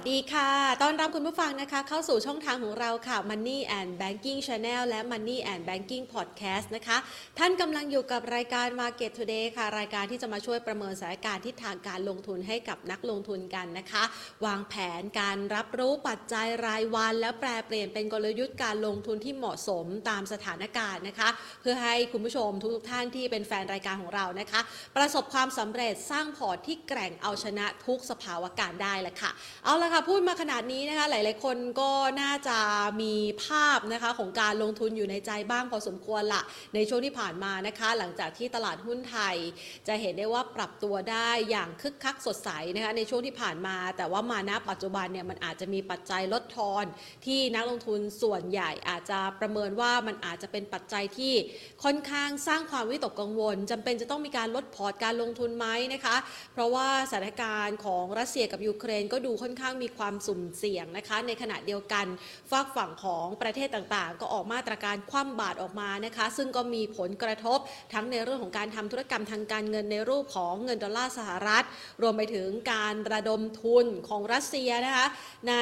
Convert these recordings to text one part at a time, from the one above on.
วัสดีค่ะ ต้อนรับคุณผู้ฟังนะคะ เข้าสู่ช่องทางของเราค่ะ Money and Banking Channel และ Money and Banking Podcast นะคะ ท่านกำลังอยู่กับรายการ Market Today ค่ะ รายการที่จะมาช่วยประเมินสถานการณ์ทิศทางการลงทุนให้กับนักลงทุนกันนะคะ วางแผนการรับรู้ปัจจัยรายวัน แล้วแปลเปลี่ยนเป็นกลยุทธ์การลงทุนที่เหมาะสมตามสถานการณ์นะคะ เพื่อให้คุณผู้ชมทุกๆท่านที่เป็นแฟนรายการของเรานะคะ ประสบความสำเร็จสร้างพอร์ตที่แกร่งเอาชนะทุกสภาวะการได้แหละค่ะ เอาละค่ะพูดมาขนาดนี้นะคะหลาย ๆ คนก็น่าจะมีภาพนะคะของการลงทุนอยู่ในใจบ้างพอสมควรละในช่วงที่ผ่านมานะคะ หลังจากที่ตลาดหุ้นไทย จะเห็นได้ว่าปรับตัวได้อย่างคึกคักสดใสนะคะในช่วงที่ผ่านมา แต่ว่ามาณปัจจุบันเนี่ยมันอาจจะมีปัจจัยลดทอน ที่นักลงทุนส่วนใหญ่อาจจะประเมินว่ามันอาจจะเป็นปัจจัยที่ค่อนข้างสร้างความวิตกกังวลจำเป็นจะต้องมีการลดพอร์ตการลงทุนไหมนะคะ เพราะว่าสถานการณ์ของรัสเซียกับยูเครนก็ดูค่อนข้างมีความสุ่มเสี่ยงนะคะ ในขณะเดียวกันฝากฝั่งของประเทศต่างๆ ก็ออกมาตรการคว่ำบาตรออกมานะคะ ซึ่งก็มีผลกระทบทั้งในเรื่องของการทำธุรกรรมทางการเงินในรูปของเงินดอลลาร์สหรัฐ รวมไปถึงการระดมทุนของรัสเซียนะคะใน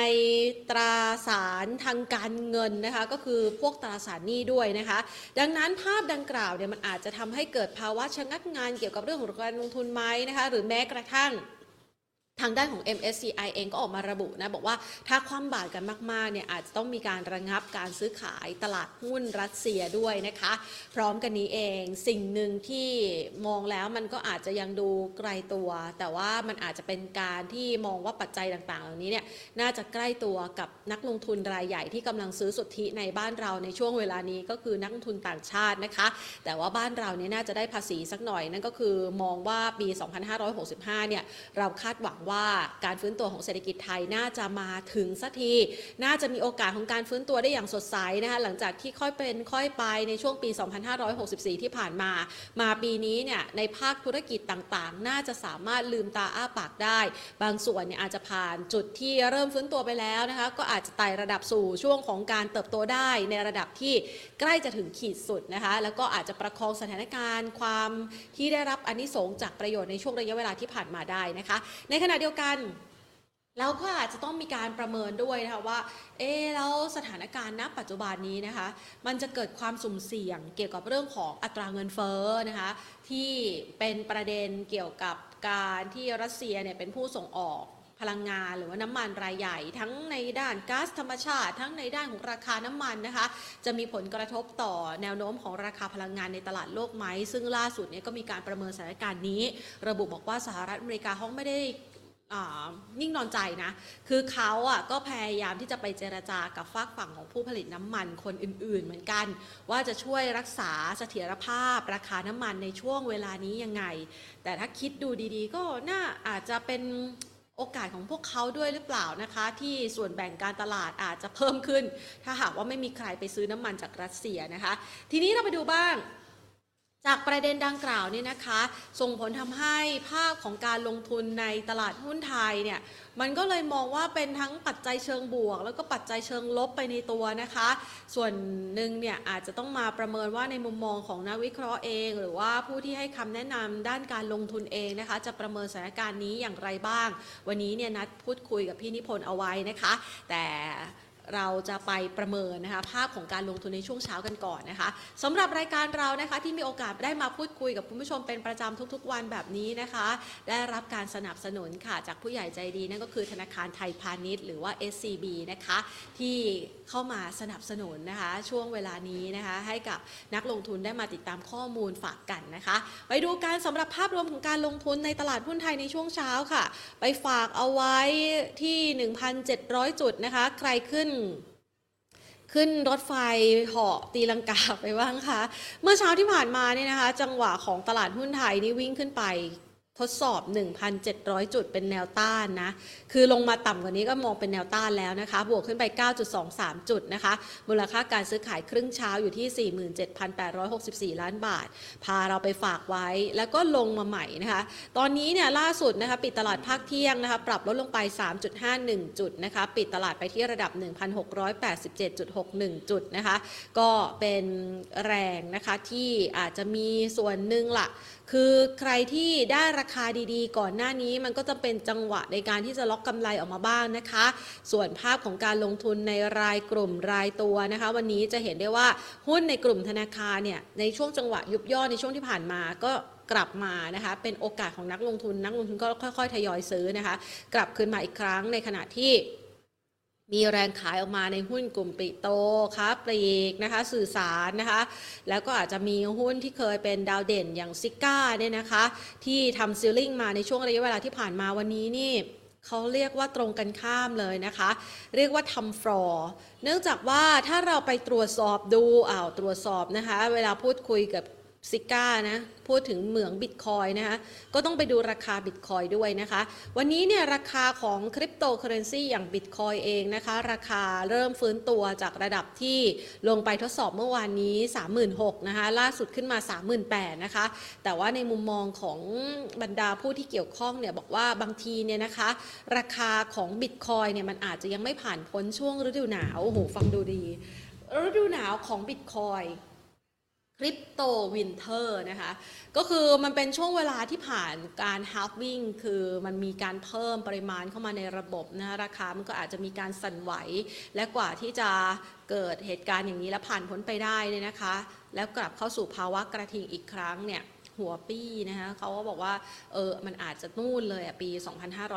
ตราสารทางการเงินนะคะก็คือพวกตราสารหนี้ด้วยนะคะ ดังนั้นภาพดังกล่าวเนี่ยมันอาจจะทำให้เกิดภาวะชะงักงานเกี่ยวกับเรื่องของการลงทุนไหมนะคะหรือแม้กระทั่ง ทางด้านของ MSCI เองก็ออกมาระบุนะ บอกว่าถ้าคว่ำบาตรกันมากๆเนี่ยอาจจะต้องมีการระงับการซื้อขายตลาดหุ้นรัสเซียด้วยนะคะ พร้อมกันนี้เองสิ่งหนึ่งที่มองแล้วมันก็อาจจะยังดูไกลตัว แต่ว่ามันอาจจะเป็นการที่มองว่าปัจจัยต่างๆ เหล่านี้เนี่ยน่าจะใกล้ตัวกับนักลงทุนรายใหญ่ที่กำลังซื้อสุทธิในบ้านเราในช่วงเวลานี้ก็คือนักลงทุนต่างชาตินะคะ แต่ว่าบ้านเราเนี่ยน่าจะได้ภาษีสักหน่อยนั่นก็คือมองว่าปี 2565 เนี่ยเราคาดหวังว่าการฟื้นตัวของเศรษฐกิจไทยน่าจะมาถึงสักที น่าจะมีโอกาสของการฟื้นตัวได้อย่างสดใสนะคะหลังจากที่ค่อยเป็นค่อยไปในช่วงปี 2564 ที่ผ่านมา มาปีนี้เนี่ยในภาคธุรกิจต่างๆ น่าจะสามารถลืมตาอ้าปากได้ บางส่วนเนี่ยอาจจะผ่านจุดที่เริ่มฟื้นตัวไปแล้วนะคะก็อาจจะไต่ระดับสู่ช่วงของการเติบโตได้ในระดับที่ใกล้จะถึงขีดสุดนะคะแล้วก็อาจจะประคองสถานการณ์ความที่ได้รับอานิสงส์จากประโยชน์ในช่วงระยะเวลาที่ผ่านมาได้นะคะในขณะเดียวกันแล้วก็อาจจะต้องมีการประเมินด้วยนะคะว่า เอ๊ะแล้วสถานการณ์ณปัจจุบันนี้นะคะ มันจะเกิดความสุ่มเสี่ยงเกี่ยวกับเรื่องของอัตราเงินเฟ้อนะคะ ที่เป็นประเด็นเกี่ยวกับการที่รัสเซียเนี่ยเป็นผู้ส่งออกพลังงานหรือว่าน้ำมันรายใหญ่ ทั้งในด้านก๊าซธรรมชาติ ทั้งในด้านของราคาน้ำมันนะคะ จะมีผลกระทบต่อแนวโน้มของราคาพลังงานในตลาดโลกไหม ซึ่งล่าสุดเนี่ยก็มีการประเมินสถานการณ์นี้ ระบุบอกว่าสหรัฐอเมริกาเขาไม่ได้ นิ่งนอนใจนะ คือเขาอะก็พยายามที่จะไปเจรจากับฝากฝั่งของผู้ผลิตน้ำมันคนอื่น ๆ เหมือนกัน ว่าจะช่วยรักษาเสถียรภาพ ราคาน้ำมันในช่วงเวลานี้ยังไง แต่ถ้าคิดดูดีๆ ก็น่าอาจจะเป็นโอกาสของพวกเขาด้วยหรือเปล่านะคะ ที่ส่วนแบ่งการตลาดอาจจะเพิ่มขึ้น ถ้าหากว่าไม่มีใครไปซื้อน้ำมันจากรัสเซียนะคะ ทีนี้เราไปดูบ้าง จากประเด็นดังกล่าวเนี่ยนะคะ ส่งผลทำให้ภาพของการลงทุนในตลาดหุ้นไทยเนี่ยมันก็เลยมองว่าเป็นทั้งปัจจัยเชิงบวก แล้วก็ปัจจัยเชิงลบไปในตัวนะคะ ส่วนหนึ่งเนี่ยอาจจะต้องมาประเมินว่าในมุมมองของนักวิเคราะห์เอง หรือว่าผู้ที่ให้คำแนะนำด้านการลงทุนเองนะคะ จะประเมินสถานการณ์นี้อย่างไรบ้าง วันนี้เนี่ยนัดพูดคุยกับพี่นิพนธ์เอาไว้นะคะ แต่ เราจะไปประเมินนะคะภาพของการลงทุนในช่วงเช้ากันก่อนนะคะสำหรับรายการเรานะคะที่มีโอกาสได้มาพูดคุยกับคุณผู้ชมเป็นประจำทุกๆวันแบบนี้นะคะได้รับการสนับสนุนค่ะจากผู้ใหญ่ใจดีนั่นก็คือธนาคารไทยพาณิชย์หรือว่า SCB นะคะที่เข้ามาสนับสนุนนะคะช่วงเวลานี้นะคะให้กับนักลงทุนได้มาติดตามข้อมูลฝากกันนะคะไปดูการสำหรับภาพรวมของการลงทุนในตลาดหุ้นไทยในช่วงเช้าค่ะ ไปฝากเอาไว้ที่ 1,700 จุดนะคะใครขึ้นขึ้นรถไฟเหาะตีลังกาไปบ้างคะ เมื่อเช้าที่ผ่านมาเนี่ยนะคะ จังหวะของตลาดหุ้นไทยนี่วิ่งขึ้นไป ทดสอบ 1,700 จุดเป็นแนวต้านนะ คือลงมาต่ำกว่านี้ก็มองเป็นแนวต้านแล้วนะคะ บวกขึ้นไป 9.23 จุดนะคะ มูลค่าการซื้อขายครึ่งเช้าอยู่ที่ 47,864 ล้านบาท พาเราไปฝากไว้ แล้วก็ลงมาใหม่นะคะ ตอนนี้เนี่ยล่าสุดนะคะ ปิดตลาดภาคเที่ยงนะคะ ปรับลดลงไป 3.51 จุดนะคะ ปิดตลาดไปที่ระดับ 1,687.61 จุดนะคะ ก็เป็นแรงนะคะที่อาจจะมีส่วนหนึ่งละคือใครที่ได้ราคาดีๆ ก่อนหน้านี้มันก็จะเป็นจังหวะในการที่จะล็อกกำไรออกมาบ้างนะคะ ส่วนภาพของการลงทุนในรายกลุ่มรายตัวนะคะ วันนี้จะเห็นได้ว่าหุ้นในกลุ่มธนาคารเนี่ยในช่วงจังหวะยุบย่อในช่วงที่ผ่านมาก็กลับมานะคะเป็นโอกาสของนักลงทุนนักลงทุนก็ค่อยๆ ทยอยซื้อนะคะ กลับคืนมาอีกครั้งในขณะที่ มีแรงขายออกมาในหุ้นกลุ่มปิโตค้าปลีกนะคะสื่อสารนะคะ แล้วก็อาจจะมีหุ้นที่เคยเป็นดาวเด่นอย่างซิก้าเนี่ยนะคะ ที่ทำซีลลิ่งมาในช่วงระยะเวลาที่ผ่านมาวันนี้นี่เขาเรียกว่าตรงกันข้ามเลยนะคะ เรียกว่าทำฟลอเนื่องจากว่าถ้าเราไปตรวจสอบดูอ้าวตรวจสอบนะคะ เวลาพูดคุยกับ ซิก้านะพูดถึงเหมืองบิตคอยนะคะก็ต้องไปดูราคาบิตคอยด้วยนะคะ วันนี้เนี่ยราคาของคริปโตเคอเรนซีอย่างบิตคอยเองนะคะ ราคาเริ่มฟื้นตัวจากระดับที่ลงไปทดสอบเมื่อวานนี้ 36,000นะคะล่าสุดขึ้นมา 38,000นะคะแต่ว่าในมุมมองของบรรดาผู้ที่เกี่ยวข้องเนี่ยบอกว่าบางทีเนี่ยนะคะราคาของบิตคอยน์เนี่ยมันอาจจะยังไม่ผ่านพ้นช่วงฤดูหนาวโอ้โหฟังดูดีฤดูหนาวของบิตคอยน์ crypto winter นะคะก็คือมันเป็นช่วงเวลาที่ผ่านการ halving คือมันมีการเพิ่มปริมาณเข้ามาในระบบนะราคามันก็อาจจะมีการสั่นไหว และกว่าที่จะเกิดเหตุการณ์อย่างนี้แล้วผ่านพ้นไปได้เนี่ยนะคะ แล้วกลับเข้าสู่ภาวะกระทิงอีกครั้งเนี่ยหัวปี้นะคะเขาก็บอกว่าเออมันอาจจะนู่นเลยอะปี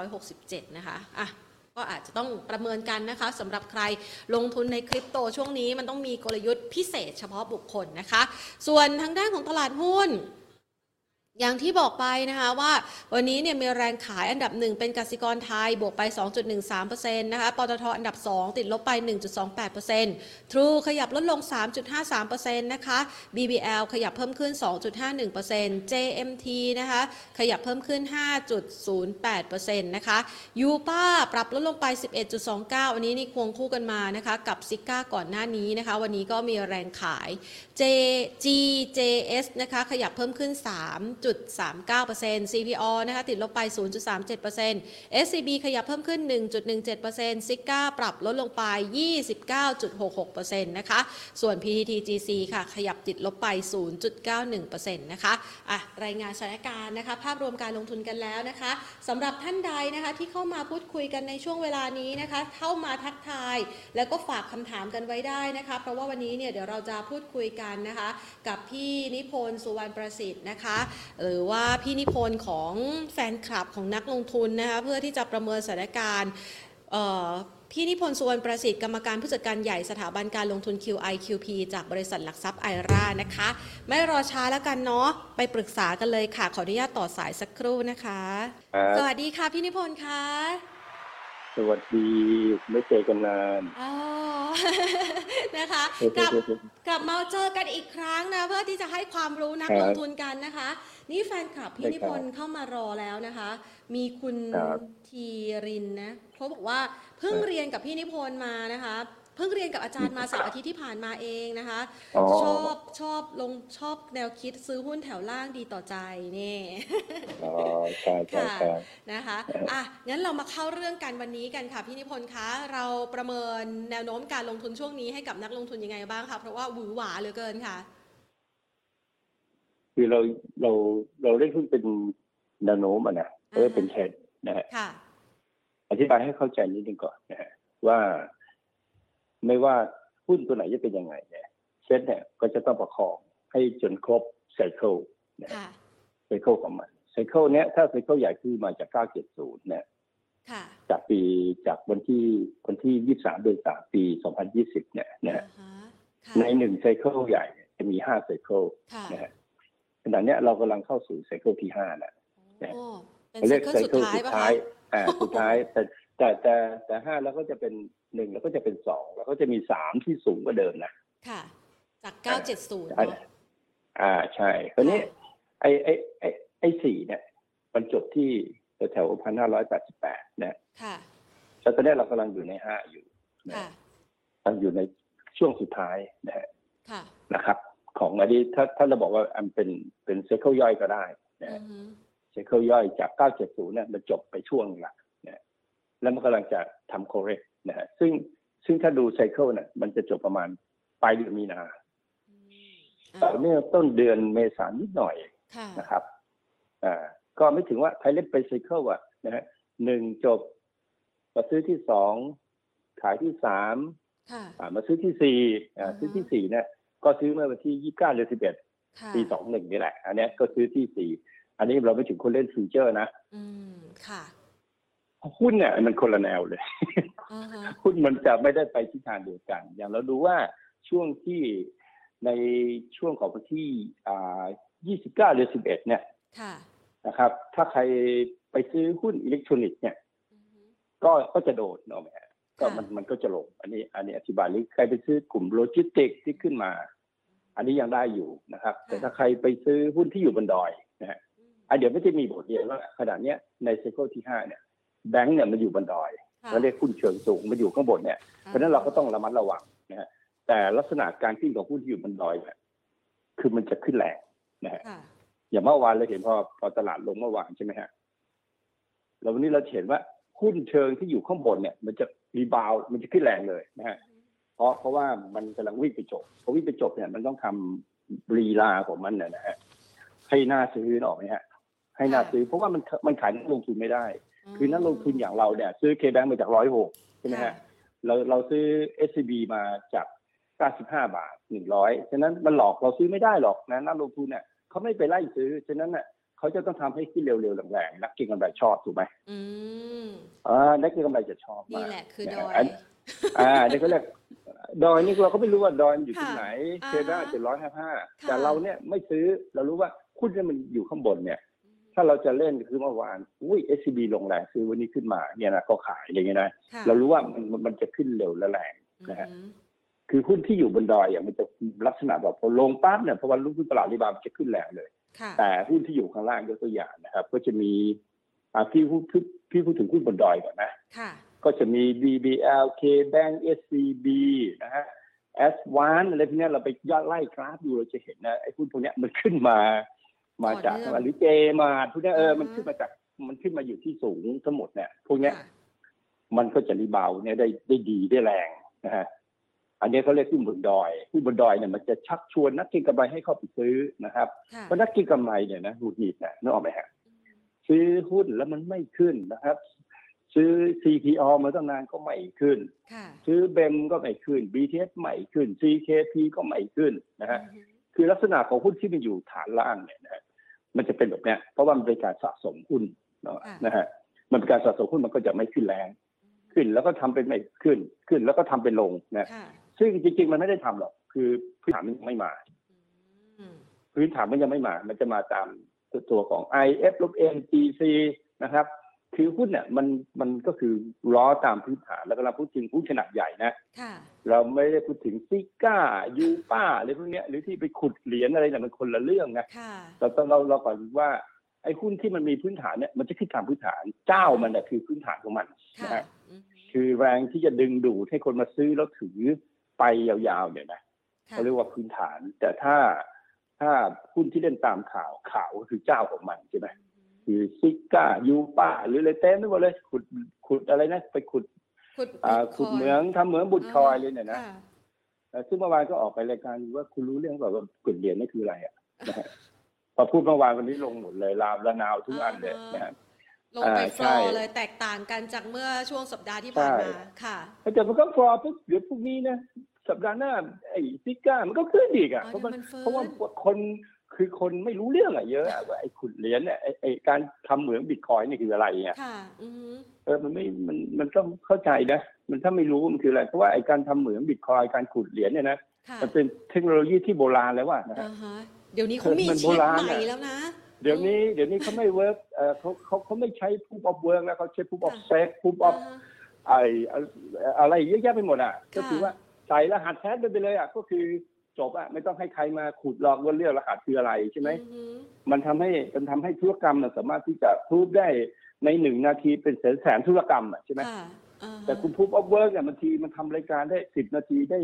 2567 นะคะอะ ก็อาจจะต้องประเมินกันนะคะสำหรับใครลงทุนในคริปโตช่วงนี้มันต้องมีกลยุทธ์พิเศษเฉพาะบุคคลนะคะ ส่วนทางด้านของตลาดหุ้น อย่างที่บอกไปนะคะว่าวันนี้เนี่ยมีแรงขายอันดับหนึ่งเป็นกสิกรไทย บวกไป 2.13%นะคะปตทอันดับ 2 ติดลบไป 1.28% True ขยับลดลง 3.53%นะคะ BBL ขยับเพิ่มขึ้น 2.51% JMT นะคะขยับเพิ่มขึ้น 5.08%นะคะยูป้าปรับลดลงไป 11.29 อันนี้นี่ควงคู่กันมานะคะกับซิก้าก่อนหน้านี้นะคะวันนี้ก็มีแรงขาย J GJS นะคะขยับเพิ่มขึ้น 3 3.39% CPO นะคะติดลบไป 0.37% SCB ขยับเพิ่มขึ้น 1.17%ซิก้าปรับลดลงไป 29.66%นะคะ ส่วน PTTGC ค่ะ ขยับติดลบไป 0.91%นะคะอะรายงานสถานการณ์นะคะ ภาพรวมการลงทุนกันแล้วนะคะสำหรับท่านใดนะคะที่เข้ามาพูดคุยกันในช่วงเวลานี้นะคะ เข้ามาทักทาย แล้วก็ฝากคำถามกันไว้ได้นะคะ เพราะว่าวันนี้เนี่ยเดี๋ยวเราจะพูดคุยกันนะคะ กับพี่นิพนธ์สุวรรณประสิทธิ์นะคะหรือว่าพี่นิพนธ์ของแฟนคลับของนักลงทุนนะคะเพื่อที่จะประเมินสถานการณ์เอ่อพี่นิพนธ์สุวรรณประสิทธิ์กรรมการผู้จัดการใหญ่สถาบันการลงทุน QIQP จากบริษัทหลักทรัพย์ไอรานะคะ ไม่รอช้าแล้วกันเนาะไปปรึกษากันเลยค่ะ ขออนุญาตต่อสายสักครู่นะคะครับสวัสดีค่ะพี่นิพนธ์คะสวัสดีไม่เจอกันนานอ๋อนะคะกลับกลับมาเจอกันอีกครั้งนะ เพื่อที่จะให้ความรู้นักครับลงทุนกันนะคะ นี่แฟนคลับพี่ใช่นิครับพนธ์เข้ามารอแล้วนะคะ มีคุณครับทีรินนะเขาบอกว่าเพิ่งครับเรียนกับพี่นิพนธ์มานะคะ เพิ่งเรียนกับอาจารย์มาเสาร์อาทิตย์ที่ผ่านมาเองนะคะอ๋อชอบชอบลงชอบแนวคิดซื้อหุ้นแถวล่างดีต่อใจนี่อ๋อใช่ใช่ค่ะใช่นะคะอะงั้นเรามาเข้าเรื่องกันวันนี้กันค่ะพี่นิพนธ์คะเราประเมินแนวโน้มการลงทุนช่วงนี้ให้กับนักลงทุนยังไงบ้างคะเพราะว่าหวือหวาเหลือเกินค่ะ คือเราเราเราเล่นหุ้นเป็นแนวโน้มอะนะเอออ่าฮะเป็นเทรดนะฮะค่ะอธิบายให้เข้าใจนิดนึงก่อนนะฮะว่า ไม่ว่าหุ้นตัวไหนจะเป็นยังไงเนี่ยเซ็ตเนี่ยก็จะต้องประคองให้จนครบ cycle นะค่ะ cycle ของมัน cycle เนี้ยถ้า cycle ใหญ่คือมาจาก 970 เนี่ยค่ะจากปีจากวันที่วันที่ 23 เดือน3ปี 2020 เนี่ยนะฮะอ่าฮะค่ะในหนึ่งไซเคิลใหญ่เนี่ยจะมีห้าไซเคิลค่ะนะฮะ ขณะเนี้ยเรากำลังเข้าสู่ไซเคิลที่ห้าแล้วโอ้เป็นเขาไซเรียกเคิลไซสุดเคิลท้ายสุดปะท้าคะยอ่าสุดท้ายแต่แต่แต่แต่ห้าแล้วก็จะเป็นหนึ่งแล้วก็จะเป็นสองแล้วก็จะมีสามที่สูงกว่าเดิมนะค่ะ จาก970อ่าเนาะอ่าใช่คราวนี้ ไอไอไอไอสี่เนี่ยมันจบที่แถวพันห้าร้อยแปดสิบแปดนะค่ะแล้วตอนนี้เรากำลังอยู่ในห้าอยู่นะค่ะกำลังอยู่ในช่วงสุดท้ายนะฮะค่ะนะครับ ของอันนี้ถ้าถ้าเราบอกว่าอันเป็นเป็นไซเคิลย่อยก็ได้นะอืฮะอฮึไซเคิลย่อยจาก 970 เนี่ยมันจบไปช่วงหนึ่งละนะแล้วมันกำลังจะทำ correct นะฮะซึ่งซึ่งถ้าดูไซเคิลเนี่ยมันจะจบประมาณปลายเดือนมีนาอืมแต่อ่าเนี่ยต้นเดือนเมษายนนิดหน่อยค่ะนะครับอ่าก็ไม่ถึงว่าไทยเล่นไปไซเคิลอะนะฮะหนึ่งจบมาซื้อที่สองขายที่สามค่ะอ่ามาซื้อที่สี่อ่าอ่าฮะซื้อที่สี่เนี่ย ก็ซื้อเมื่อวันที่ยี่สิบเก้าเดือนสิบเอ็ดค่ะปีสองหนึ่งนี่แหละ อันเนี้ยก็ซื้อที่สี่อันนี้เราไม่ถึงคนเล่นฟิวเจอร์นะ อืมค่ะหุ้นเนี่ยมันคนละแนวเลยอ่าฮะหุ้นมันจะไม่ได้ไปทิศทางเดียวกัน อย่างเราดูว่าช่วงที่ในช่วงของวันที่อ่า29เดือน11 เนี่ยค่ะนะครับ ถ้าใครไปซื้อหุ้นอิเล็กทรอนิกส์เนี่ยอือฮึก็ก็จะโดนน็อกไหมฮะ ก็ค่ะมันมันก็จะลง อันนี้ อันนี้อธิบายหรือใครไปซื้อกลุ่มโลจิสติกส์ที่ขึ้นมา อันนี้ยังได้อยู่นะครับ แต่ถ้าใครไปซื้อหุ้นที่อยู่บนดอยนะฮะอืมอะเดี๋ยวไม่จะมีบทเรียนว่าขณะเนี้ยใน cycle ที่ห้าเนี่ยแบงก์เนี่ยมันอยู่บนดอยค่ะเราเรียกหุ้นเชิงสูงมันอยู่ข้างบนเนี่ย เพราะฉะนั้นเราก็ต้องระมัดระวังนะฮะแต่ลักษณะการขึ้นของหุ้นที่อยู่บนดอยเนี่ยคือมันจะขึ้นแรงนะฮะค่ะอย่างเมื่อวานเราเห็นพอพอตลาดลงเมื่อวานใช่ไหมฮะแล้ววันนี้เราเห็นว่าหุ้นเชิงที่อยู่ข้างบนเนี่ย มันจะ รีบาวด์มันจะขึ้นแรงเลยนะฮะเพราะเพราะว่ามันกำลังวิ่งไปจบพอวิ่งไปจบเนี่ยมันต้องทำรีลาของมันนะนะฮะให้น่าซื้อออกไหมฮะ ให้น่าซื้อ เพราะว่ามันมันขายนักลงทุนไม่ได้ คือนักลงทุนอย่างเราเนี่ยซื้อเคแบงมาจากร้อยหกใช่ไหมฮะเราเราซื้อ SCB มาจาก95บาท100ฉะนั้นมันหลอกเราซื้อไม่ได้หรอกนะนักลงทุนเนี่ยเขาไม่ไปไล่ซื้อฉะนั้นน่ะ เขาจะต้องทำให้ขึ้นเร็วๆแรงๆนักเก็งกำไรชอบถูกไหมอืมอ่านักเก็งกำไรจะชอบมากนี่แหละคือดนะอฮะยอันอ่าเดี๋ยวเขาเรียกดอยนี่เราก็ไม่รู้ว่าดอยมันอยู่ที่ค่ะไหนอ่าเคด้าเจ็ดร้อยห้าห้าค่ะแต่เราเนี่ยไม่ซื้อเรารู้ว่าหุ้นที่มันอยู่ข้างบนเนี่ย ถ้าเราจะเล่นคือเมื่อวานอุ้ย SCB ลงแรงซื้อวันนี้ขึ้นมาเนี่ยนะก็ขายอย่างเงี้ยนะค่ะเรารู้ว่ามันมันมันจะขึ้นเร็วและแรงนะฮะอืมคือหุ้นที่อยู่บนดอยอะมันจะลักษณะแบบพอลงปั๊บเนี่ยพอวันรุ่งขึ้นตลาด rebound มันจะขึ้นแรงเลยค่ะ แต่หุ้นที่อยู่ข้างล่างยกตัวอย่างนะครับ ก็จะมีอ่าพี่พูดพี่พี่พูดถึงหุ้นบนดอยก่อนนะค่ะก็จะมี BBL KBank SCB นะฮะ S 1อะไรพวกเนี้ยเราไปย่อไล่กราฟดูเราจะเห็นนะไอ้หุ้นพวกเนี้ยมันขึ้นมา มาจากต่อเนื่องหรือเจมาร์ทพวกเนี้ยเอออ่าฮะมันขึ้นมาจากมันขึ้นมาอยู่ที่สูงทั้งหมดเนี่ยพวกเนี้ยค่ะมันก็จะ rebound เนี่ยได้ได้ดีได้แรงนะฮะ อันนี้เขาเรียกหุ้นบนดอยหุ้นบนดอยเนี่ยมันจะชักชวนนักเก็งกำไรให้เข้าไปซื้อนะครับค่ะเพราะนักเก็งกำไรเนี่ยนะหงุดหงิดนะนึกออกไหมฮะซื้อหุ้นแล้วมันไม่ขึ้นนะครับ ซื้อ CPO มาตั้งนานก็ไม่ขึ้นค่ะซื้อเบมก็ไม่ขึ้น BTS ไม่ขึ้น CKP ก็ไม่ขึ้นนะฮะอือฮึคือลักษณะของหุ้นที่มันอยู่ฐานล่างเนี่ยนะฮะมันจะเป็นแบบเนี้ยเพราะว่ามันเป็นการสะสมหุ้นเนอะนะฮะมันเป็นการสะสมหุ้นมันก็จะไม่ขึ้นแรงขึ้นแล้วก็ทำเป็นไม่ขึ้นขึ้นแล้วก็ทำเป็นลงนะค่ะ ซึ่งจริงๆ มันไม่ได้ทำหรอก คือพื้นฐานมันยังไม่มาอืมพื้นฐานมันยังไม่มา มันจะมาตามตัวของ IF ลบ NGC นะครับ คือหุ้นเนี่ยมันมันก็คือล้อตามพื้นฐาน แล้วก็เราพูดถึงหุ้นขนาดใหญ่นะค่ะเราไม่ได้พูดถึงซิก้ายูป้าอะไรพวกเนี้ยหรือที่ไปขุดเหรียญอะไรเนี่ยมันคนละเรื่องนะค่ะเราต้องเราเราก่อนว่าไอ้หุ้นที่มันมีพื้นฐานเนี่ยมันจะขึ้นตามพื้นฐานเจ้ามันน่ะคือพื้นฐานของมันนะค่ะฮะอือฮึคือแรงที่จะดึงดูดให้คนมาซื้อแล้วถือ ไปยาวๆเนี่ยนะค่ะเขาเรียกว่าพื้นฐาน แต่ถ้าถ้าหุ้นที่เล่นตามข่าวข่าวก็คือเจ้าของมันใช่ไหมคือซิก้ายูป้าหรืออะไรเต็มไปหมดเลยขุดขุดอะไรนะไปขุดขุดอ่าบิตคขุดยเหมืองทำเหมืองบุตรคอยเลยเนี่ยนะค่เอ่อซึ่งเมื่อวานก็ออกไปรายการว่าคุณรู้เรื่องแบบว่าขุดเหรียญนี่คืออะไรอะนะฮะพอพูดเมื่อวานวันนี้ลงหมดเลยลามละนาวทุกอันเลยนะฮะ ลงไปอ่าฟใช่ลอร์เลยแตกต่างกันจากเมื่อช่วงสัปดาห์ที่ผ่านใช่มาค่ะแต่มันก็ฟอร์ปุ๊บเดี๋ยวพรุ่งนี้นะสัปดาห์หน้าไอ้ซิก้ามันก็ขึ้นอีกอะอ๋อเพราะมันเดี๋ยวมันฟื้นเพราะว่าคนคือคนไม่รู้เรื่องอะเยอะอะว่าไอ้ขุดเหรียญเนี่ยไอ้ไอ้การทำเหมืองบิตคอยนี่คืออะไรเนี่ยค่ะอือฮึเออมันไม่มันมันต้องเข้าใจนะมันถ้าไม่รู้มันคืออะไรเพราะว่าไอ้การทำเหมืองบิตคอยการขุดเหรียญเนี่ยนะค่ะมันเป็นเทคโนโลยีที่โบราณแล้วว่านะฮะอ่าฮะเดี๋ยวนี้เขามีมันชิโบปราณใหม่อะแล้วนะ เดี๋ยวนี้เดี๋ยวนี้เขาไม่เวิร์กเออเขาเขาเขาไม่ใช้ proof of work แล้วเขาใช้ proof of ค่ะ stake proof อ่า of ฮะไอ้อะไรเยอะแยะไปหมดอะค่ะ ก็คือว่าใส่รหัสแท้ไปเลยอะก็คือจบอะไม่ต้องให้ใครมาขุดหลอกว่าเรื่องรหัสคืออะไรใช่ไหมอือฮึมันทำให้มันทำให้ธุรกรรมมันสามารถที่จะพูดได้ในหนึ่งนาทีเป็นแสนแสนธุรกรรมอะใช่ไหมค่ะอ่าฮะแต่คุณ proof of work เนี่ยบางทีมันทำรายการได้สิบนาทีได้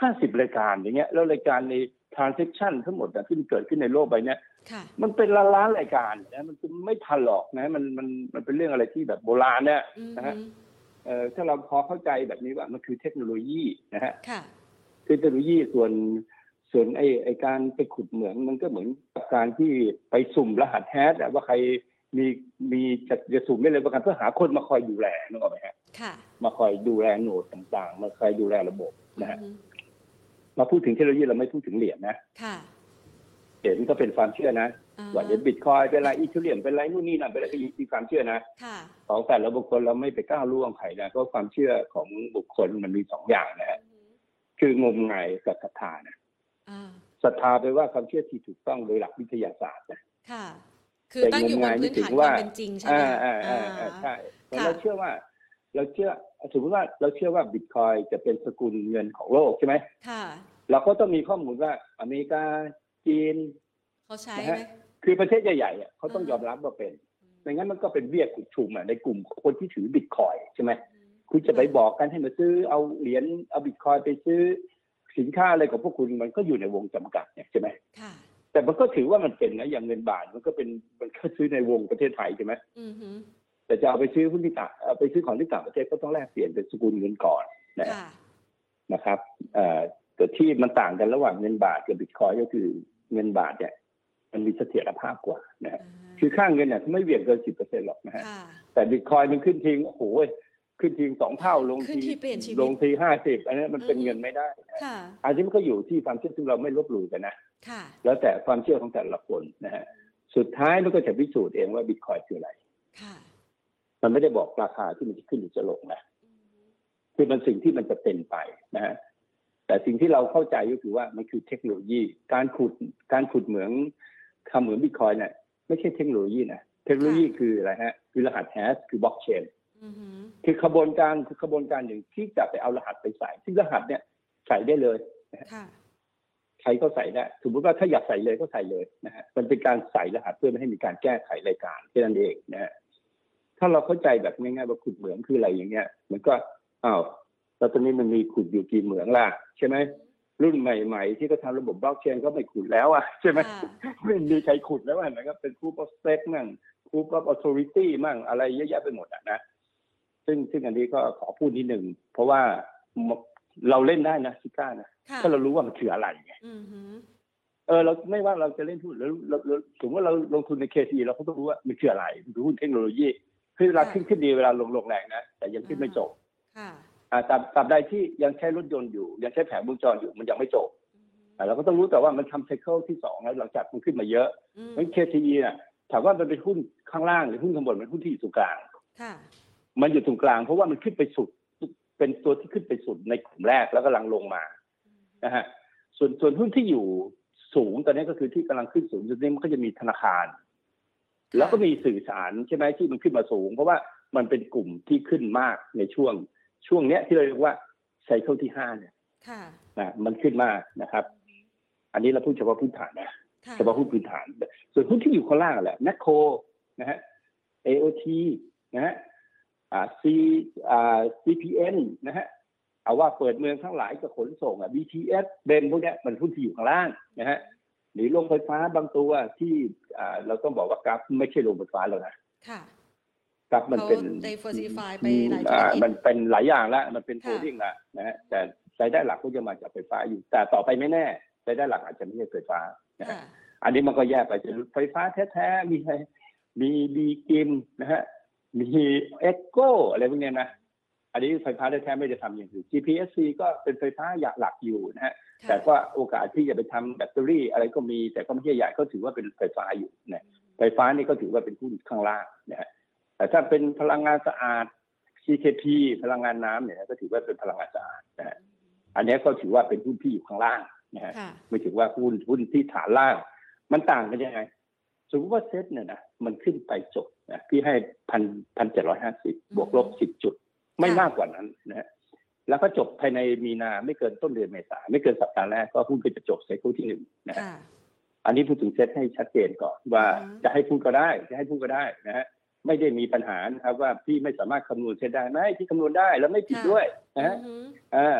ห้าสิบรายการอย่างเงี้ย แล้วรายการใน transaction ทั้งหมดอะที่มันเกิดขึ้นในโลกใบเนี้ยค่ะมันเป็นล้านล้านๆรายการนะมันไม่ทันหรอกนะมันมันมันเป็นเรื่องอะไรที่แบบโบราณเนี่ยอือนะฮึฮะเอ่อถ้าเราพอเข้าใจแบบนี้ว่ามันคือเทคโนโลยีนะฮะค่ะคือเทคโนโลยีส่วนส่วนไอ้ไอ้การไปขุดเหมืองมันก็เหมือนกับการที่ไปสุ่มรหัสแฮชอะว่าใครมีมีจะจะสูงได้เลยประกันเพื่อหาคนมาคอยดูแลนึกออกไหมฮะค่ะมาคอยดูแลโหนดต่างๆ มาคอยดูแลระบบนะฮะอื มมาพูดถึงเทคโนโลยีเราไม่พูดถึงเหรียญนะค่ะเหรียญก็เป็นความเชื่อนะอ่าว่าจะบิตคอยเป็นอะไรอีเทเรียมเป็นอะไรนู่นนี่นั่นเป็นอะไรก็มีความเชื่อนะค่ะของแต่ละบุคคลเราไม่ไปก้าวล่วงใครนะเพราะความเชื่อของบุคคลมันมีสองอย่างนะฮะคืองมงายกับศรัทธานะอ่าศรัทธาแปลว่าความเชื่อที่ถูกต้องโดยหลักวิทยาศาสตร์นะค่ะ คือตั้งอยู่บนพื้นฐานความเป็นจริงใช่ไหมอ่าคะอ่าอ่าอ่าอ่าใช่เพราะค่ะเราเชื่อว่า เราเชื่อสมมติว่าเราเชื่อว่าบิตคอยจะเป็นสกุลเงินของโลกใช่ไหมค่ะเราก็ต้องมีข้อมูลว่าอเมริกาจีนเขาใช้นะไหมฮะคือประเทศใหญ่ๆอะเขาต้องยอมรับว่าเป็นไม่งั้นมันก็เป็นเบี้ยกุดชุมอะในกลุ่มคนที่ถือบิตคอยใช่ไหมคุณจะไปบอกกันให้มาซื้อเอาเหรียญเอาบิตคอยไปซื้อสินค้าอะไรของพวกคุณมันก็อยู่ในวงจำกัดเนี่ยใช่ไหมค่ะแต่มันก็ถือว่ามันเป็นนะอย่างเงินบาทมันก็เป็นมันก็ซื้อในวงประเทศไทยใช่ไหมอือหือ แต่จะเอาไปซื้อหุ้นที่ต่างเอาไปซื้อของที่ต่างประเทศก็ต้องแลกเปลี่ยนเป็นสกุลเงินก่อนนะค่ะนะครับเอ่อแต่ที่มันต่างกันระหว่างเงินบาทกับบิตคอยก็คือเงินบาทเนี่ยมันมีเสถียรภาพกว่านะฮะคือค่าเงินเนี่ยไม่เหวี่ยงเกินสิบเปอร์เซ็นต์หรอกนะฮะค่ะแต่บิตคอยมันขึ้นทิ้งโอ้โหขึ้นทิ้งสองเท่าลงขึ้นทีที่เปลี่ยนชีวิตลงทีห้าสิบอันนี้มันเป็นอืมเงินไม่ได้นะค่ะอันนี้มันก็อยู่ที่ความเชื่อซึ่งเราไม่ลบหลู่กันนะค่ะแล้วแต่ความเชื่อของแต่ละคนนะฮะสุดท้ายมันก็จะพิสูจน์เองว่าบิตคอยคืออะไรค่ะ มันไม่ได้บอกราคาที่มันจะขึ้นหรือจะลงนะคือมันสิ่งที่มันจะเป็นไปนะฮะแต่สิ่งที่เราเข้าใจก็คือว่ามันคือเทคโนโลยี การขุดการขุดเหมืองทำเหมืองบิตคอยเนี่ยไม่ใช่เทคโนโลยีนะเทคโนโลยีคืออะไรฮะคือรหัสแฮชคือบล็อกเชนอือหือคือขบวนการคือขบวนการหนึ่งที่จะไปเอารหัสไปใส่ ซึ่งรหัสเนี่ยใส่ได้เลยค่ะใครก็ใส่ได้สมมติว่าถ้าอยากใส่เลยก็ใส่เลยนะฮะมันเป็นการใส่รหัสเพื่อไม่ให้มีการแก้ไขรายการแค่นั้นเองนะฮะ ถ้าเราเข้าใจแบบง่ายๆว่าขุดเหมืองคืออะไรอย่างเงี้ย มันก็อ้าวแล้วตอนนี้มันมีขุดอยู่กี่เหมืองล่ะ ใช่ไหมรุ่นใหม่ๆ ที่เขาทำระบบบล็อกเชนก็ไม่ขุดแล้วอะใช่ไหมค่ะไม่มีใครขุดแล้วอะนะครับเป็น proof of stake มั่ง proof of authority มั่งอะไรเยอะแยะไปหมดอะนะซึ่งซึ่งอันนี้ก็ขอพูดนิดหนึ่งเพราะว่าเราเล่นได้นะซิก้านะค่ะถ้าเรารู้ว่ามันคืออะไรไงอือหือเออเราไม่ว่าเราจะเล่นหุ้นแล้วเราเราสมมติว่าเราลงทุนในเคซีเราก็ต้องรู้ว่ามันคืออะไรมันคือหุ้นเทคโนโลยี คือเวลาขึ้นขึ้นดีเวลาลงลงแรงนะ แต่ยังขึ้นไม่จบค่ะอ่าตราบตราบใดที่ยังใช้รถยนต์อยู่ ยังใช้แผงวงจรอยู่มันยังไม่จบอ่าเราก็ต้องรู้แต่ว่ามันทำไซเคิลที่สองแล้วหลังจากมันขึ้นมาเยอะอืมเพราะเคซีเนี่ยถามว่ามันเป็นหุ้นข้างล่างหรือหุ้นข้างบนมันหุ้นที่อยู่ตรงกลางค่ะมันอยู่ตรงกลางเพราะว่ามันขึ้นไปสุดเป็นตัวที่ขึ้นไปสุดในกลุ่มแรกแล้วกำลังลงมานะฮะส่วนส่วนหุ้นที่อยู่สูงตอนนี้ก็คือที่กำลังขึ้นสูงตอนนี้มันก็จะมีธนาคาร แล้วก็มีสื่อสารใช่ไหมที่มันขึ้นมาสูง เพราะว่ามันเป็นกลุ่มที่ขึ้นมากในช่วง ช่วงเนี้ยที่เราเรียกว่าไซเคิลที่ห้าเนี่ยค่ะนะมันขึ้นมากนะครับ อันนี้เราพูดเฉพาะพื้นฐานนะค่ะเฉพาะหุ้นพื้นฐาน ส่วนหุ้นที่อยู่ข้างล่างแหละแมคโครนะฮะ AOT นะฮะอ่า C อ่า CPN นะฮะเอาว่าเปิดเมืองทั้งหลายกับขนส่งอะ BTS เบนพวกเนี้ยมันหุ้นที่อยู่ข้างล่างนะฮะ หรือโรงไฟฟ้าบางตัวที่อ่าเราต้องบอกว่ากัลฟ์ไม่ใช่โรงไฟฟ้าแล้วนะค่ะกัลฟ์มันเป็นเขา diversify ไปหลายธุรกิจอ่ามันเป็นหลายอย่างแล้วมันเป็นค่ะโฮดิ้งละนะฮะแต่รายได้หลักก็จะมาจากไฟฟ้าอยู่ แต่ต่อไปไม่แน่รายได้หลักอาจจะไม่ใช่ไฟฟ้านะฮะค่ะอันนี้มันก็แยกไปจะไฟฟ้าแท้ๆมีอะไรมีบีกริมนะฮะมีเอ็กโกอะไรพวกเนี้ยนะ อันนี้ไฟฟ้าแท้ๆไม่ได้ทำอย่างอื่น GPSC ก็เป็นไฟฟ้าอย่างหลักอยู่นะฮะค่ะแต่ว่าโอกาสที่จะไปทำแบตเตอรี่อะไรก็มี แต่ก็ไม่ใช่ใหญ่ก็ถือว่าเป็นไฟฟ้าอยู่นะไฟฟ้านี่ก็ถือว่าเป็นหุ้นข้างล่างนะฮะแต่ถ้าเป็นพลังงานสะอาด CKP พลังงานน้ำเนี่ยก็ถือว่าเป็นพลังงานสะอาดนะฮะอันนี้ก็ถือว่าเป็นหุ้นที่อยู่ข้างล่างนะฮะค่ะไม่ถึงว่าหุ้นหุ้นที่ฐานล่าง มันต่างกันยังไงสมมติว่าเซ็ตเนี่ยนะมันขึ้นไปจบนะพี่ให้พันพันเจ็ดร้อยห้าสิบบวกลบสิบจุด ไม่มากกว่านั้นนะฮะแล้วก็จบภายในมีนาไม่เกินต้นเดือนเมษาไม่เกินสัปดาห์แรกก็หุ้นก็จะจบ cycle ที่หนึ่งนะฮะค่ะอันนี้พูดถึงเซ็ตให้ชัดเจนก่อนว่าอืมจะให้พูดก็ได้ จะให้พูดก็ได้นะฮะไม่ได้มีปัญหานะครับว่าพี่ไม่สามารถคำนวณเซ็ตได้ไหมที่คำนวณได้แล้วไม่ผิดด้วยนะฮะอือหืออ่า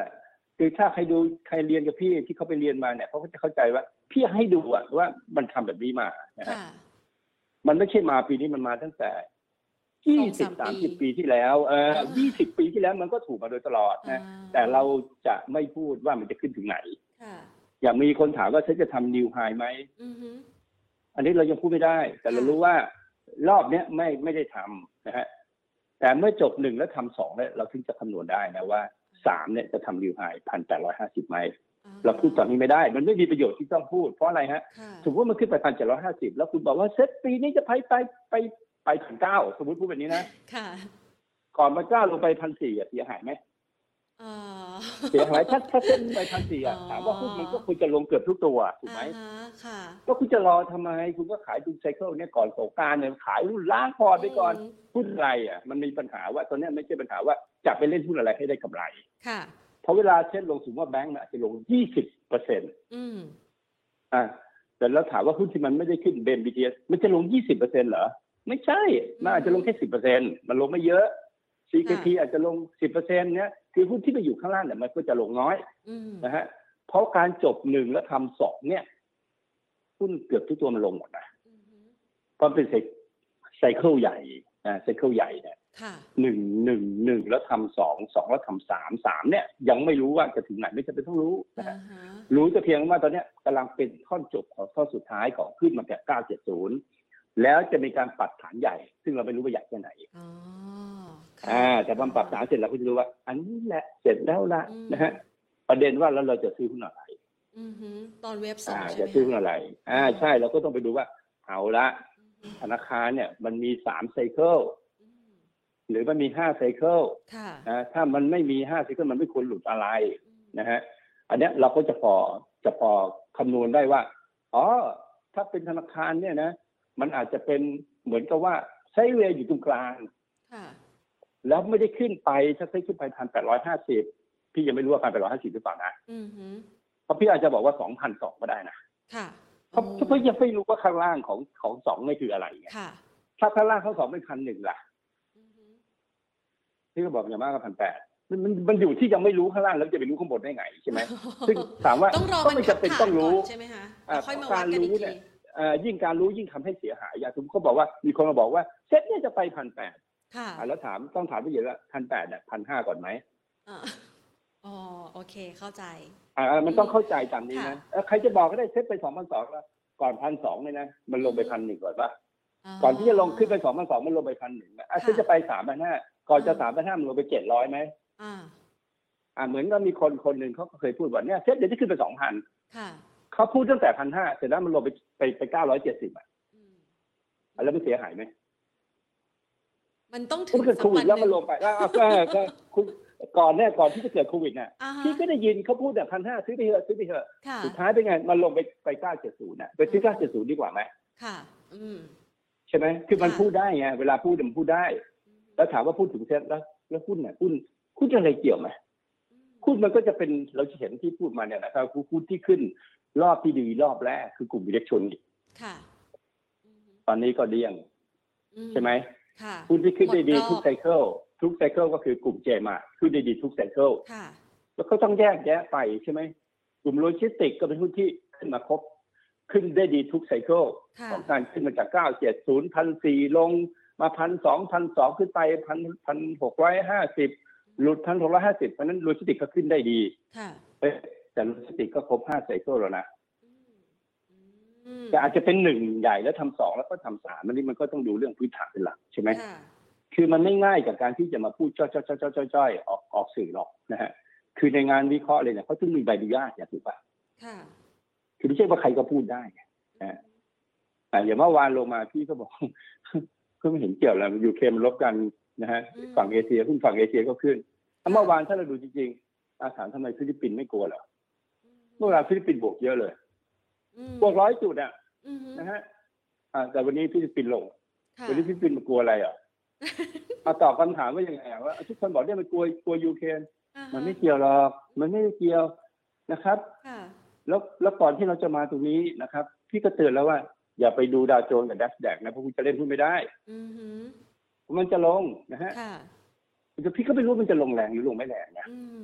คือถ้าใครดูใครเรียนกับพี่ที่เขาไปเรียนมาเนี่ยเขาก็จะเข้าใจว่า พี่ให้ดูอะว่ามันทำแบบนี้มานะฮะค่ะมันไม่ใช่มาปีนี้มันมาตั้งแต่ ยี่สสิอบงสาสามมสิบปีปีที่แล้วเอออ่ายี่สิบปีที่แล้วมันก็ถูกมาโดยตลอดนะอ่าแต่เราจะไม่พูดว่ามันจะขึ้นถึงไหนค่ะอย่างมีคนถามว่าฉันจะทำนิวไฮไหมอือหืออันนี้เรายังพูดไม่ได้ แต่เราค่ะรู้ว่ารอบเนี้ยไม่ไม่ได้ทำนะฮะแต่เมื่อจบหนึ่งแล้วทำสองเนี่ยเราถึงจะคำนวณได้นะว่าสามเนี่ยจะทำนิวไฮพันแปดร้อยห้าสิบไหมอ่เราพูดตอนนี้ไม่ได้ มันไม่มีประโยชน์ที่ต้องพูด เพราะอะไรฮะค่ะสมมติว่ามันขึ้นไปพันเจ็ดร้อยห้าสิบแล้วคุณบอกว่าเซ็ตปีนี้จะไปไปไป ไปพันเก้าสมมติพูดแบบนี้นะค่ะ ก่อนพันเก้าลงไปพันสี่เสียหายไหมเอ่อเสียหายถ้าถ้าเซ็ตไปพันสี่อะอ๋อถามว่าหุ้นมันก็ควรจะลงเกือบทุกตัวถูกไหมอ่าฮะค่ะก็คุณจะรอทำไม คุณก็ขายดู cycle เนี่ยก่อนสงกรานต์เนี่ยขายหุ้นล้างพอร์ตไปก่อนหุ้นอะไรอะ มันมีปัญหาว่าตอนเนี้ยไม่ใช่ปัญหาว่าจะไปเล่นหุ้นอะไรให้ได้กำไรค่ะเพราะเวลาเช่นลงสมมติว่าแบงก์มันอาจจะลง20เปอร์เซ็นต์อืมอะแต่แล้วถามว่าหุ้นที่มันไม่ได้ขึ้นเบนบีทีมันจะลง20เปอร์เซ็นต์เหรอ ไม่ใช่ มันอาจจะลงแค่10เปอร์เซ็นต์มันลงไม่เยอะ CKT อาจจะลง10เปอร์เซ็นต์เนี้ยคือหุ้นที่ไปอยู่ข้างล่างเนี่ยมันก็จะลงน้อยอืมนะฮะเพราะการจบหนึ่งแล้วทำสองเนี่ยหุ้นเกือบทุกตัวมันลงหมดนะอืมเพราะเป็นไซเคิลใหญ่นะไซเคิลใหญ่เนี่ยค่ะหนึ่งหนึ่งหนึ่งแล้วทำสองสองแล้วทำสามสามเนี่ย ยังไม่รู้ว่าจะถึงไหนไม่จำเป็นต้องรู้นะอ่าฮะฮะรู้แต่เพียงว่าตอนเนี้ยกำลังเป็นท่อนจบของท่อนสุดท้ายของขึ้นมาจาก970 แล้วจะมีการปรับฐานใหญ่ ซึ่งเราไม่รู้ว่าใหญ่แค่ไหนอ๋อค่ะอ่าแต่พอปรับฐานเสร็จเราก็จะรู้ว่า อันนี้แหละเสร็จแล้วละอืมนะฮะประเด็นว่าแล้วเราจะซื้อหุ้นอะไรอือฮึตอนเว็บสออ่างใช่จะไหมซื้อคะหุ้นอะไร อ่าใช่เราก็ต้องไปดูว่า เอาละธนาคารเนี่ย มันมีสามไซเคิลอืมหรือมันมีห้าไซเคิลค่ะนะถ้ามันไม่มีห้าไซเคิลมันไม่ควรหลุดอะไรอืมนะฮะอันเนี้ยเราก็จะพอจะพอคำนวณได้ว่า อ๋อ ถ้าเป็นธนาคารเนี่ยนะ มันอาจจะเป็นเหมือนกับว่าไซด์เวย์อยู่ตรงกลางค่ะแล้วไม่ได้ขึ้นไปถ้าไซด์ขึ้นไปพันแปดร้อยห้าสิบพี่ยังไม่รู้ว่าพันแปดร้อยห้าสิบหรือเปล่านะอือฮึเพราะพี่อาจจะบอกว่าสองพันสองก็ได้นะค่ะเพราะเพราะพี่ยังไม่รู้ว่าข้างล่างของของสองนี่คืออะไรไงค่ะถ้าข้างล่างเขาสองเป็นพันหนึ่งล่ะอือฮึพี่ก็บอกอย่างมากก็พันแปดมันมันมันอยู่ที่ยังไม่รู้ข้างล่างแล้วจะไปรู้ข้างบนได้ไงใช่ไหมซึ่งถามว่าต้องรอก็มันไม่จำเป็นขับต้องรู้ผ่านก่นใช่ไหมคะอ่าแล้วค่อยมาเพราะวัดการกันอีกรู้ทีเนี่ยเอ่อ ยิ่งการรู้ยิ่งทำให้เสียหายอย่างสมมติเขาบอกว่ามีคนมาบอกว่าเซ็ตเนี่ยจะไปพันแปดค่ะแล้วถามต้องถามพี่เยอะว่าพันแปดเนี่ยพันห้าก่อนไหมอ่าอ๋อโอเคเข้าใจ อ่า มันต้องเข้าใจตามนี้ค่ะนะเอ่อใครจะบอกก็ได้เซ็ตไปสองพันสองแล้วก่อนพันสองเลยนะ มันลงไปพันหนึ่งก่อนป่ะก่อนที่จะลงขึ้นไปสองพันสองมันลงไปพันหนึ่งอะค่ะเซ็ตจะไปสามพันห้าก่อนจะสามพันห้ามันลงไปเจ็ดร้อยไหมอ่าอ่าเหมือนก็มีคนคนหนึ่งเขาก็เคยพูดว่าเนี่ยเซ็ตเดี๋ยวจะขึ้นไปสองพันค่ะเขาพูดตั้งแต่พันห้าเสร็จแล้วมันลงไป ไปไปเก้าร้อยเจ็ดสิบอะอืมอะแล้วมันเสียหายไหมมันต้องถึถ้างเกิดสัโคกวิวัดนแล้วมันหลนึ่งไปแล้วก็ก็คุณก่อนเนี่ยก่อนที่จะเกิดโควิดเนี่ยอ่าฮะพี่ก็ได้ยินเขาพูดแบบพันห้าซื้อไปเถอะซื้อไปเถอะค่ะสุดท้ายเป็นไงมันลงไปไปเก้าเจ็ดศูนย์น่ะไปซื้อเก้าเจ็ดศูนย์ดีกว่าไหมค่ะ อืมใช่ไหมคือมันค่ะพูดได้ไงเวลาพูดมันพูดได้ แล้วถามว่าพูดถึงเซ็ตแล้ว แล้วหุ้นเนี่ยหุ้นหุ้นอะไรเกี่ยวไหมหุ้นมันก็จะเป็นเราจะเห็นที่พูดมาเนี่ยนะครับหุ้นที่ขึ้น รอบที่ดีรอบแรกคือกลุ่มอิเล็กทรอนิกส์ค่ะอืมตอนนี้ก็เดี้ยงอืใช่ไหมค่ะหุ้นที่ขึ้นได้ดีหมดรอบทุก cycle ทุก cycle ก็คือกลุ่มเจมาร์ทขึ้นได้ดีทุก cycle ค่ะแล้วก็ต้องแยกแยะไปใช่ไหมกลุ่มโลจิสติกส์ก็เป็นหุ้นที่ขึ้นมาครบ ขึ้นได้ดีทุก cycle ค่ะของการขึ้นมาจากเก้าเจ็ดศูนย์พันสี่ลงมาพันสองพันสองขึ้นไปพันพันหกร้อยห้าสิบหลุดพันหกร้อยห้าสิบเพราะฉะนั้นโลจิสติกส์ก็ขึ้นได้ดีค่ะเอ๊ะ แต่โลจิสติกส์ก็ครบห้า cycle แล้วนะอืมอืมแต่อาจจะเป็นหนึ่งใหญ่แล้วทำสองแล้วก็ทำสามอันนี้มันก็ต้องดูเรื่องพื้นฐานเป็นหลักใช่ไหมค่ะคือมันไม่ง่ายกับการที่จะมาพูดจ้อยจ้อยจ้อยจ้อยจ้อยออกออกสื่อหรอกนะฮะคือในงานวิเคราะห์เลยเนี่ยเขาต้องมีใบอนุญาตอย่างถูกป่ะค่ะคือไม่ใช่ว่าใครก็พูดได้ไงอ่าอ่าอย่างเมื่อวานลงมาพี่ก็บอกก็ไม่เห็นเกี่ยวแล้ว UK มันลบกันนะฮะอืมฝั่งเอเชียหุ้นฝั่งเอเชียก็ขึ้นอะเมื่อวานถ้าเราดูจริงๆอาถามทำไมฟิลิปปินส์ไม่กลัวเหรอ เมื่อวานฟิลิปปินส์บวกเยอะเลยอืมบวกร้อยจุดอะอืมนะฮะอ่าแต่วันนี้ฟิลิปปินส์ลงค่ะวันนี้ฟิลิปปินส์มันกลัวอะไรอะเอาตอบคำถามว่ายังไงอะว่าทุกคนบอกเนี่ยมันกลัวกลัวยูเครนอ่าฮะมันไม่เกี่ยวหรอก มันไม่ได้เกี่ยวนะครับค่ะแล้วแล้วก่อนที่เราจะมาตรงนี้นะครับ พี่ก็เตือนแล้วว่า อย่าไปดูดาวโจนส์กับดัชแดกนะเพราะคุณจะเล่นหุ้นไม่ได้อือหือมันจะลงนะฮะค่ะแต่พี่ก็ไม่รู้มันจะลงแรงหรือลงไม่แรงนะอืม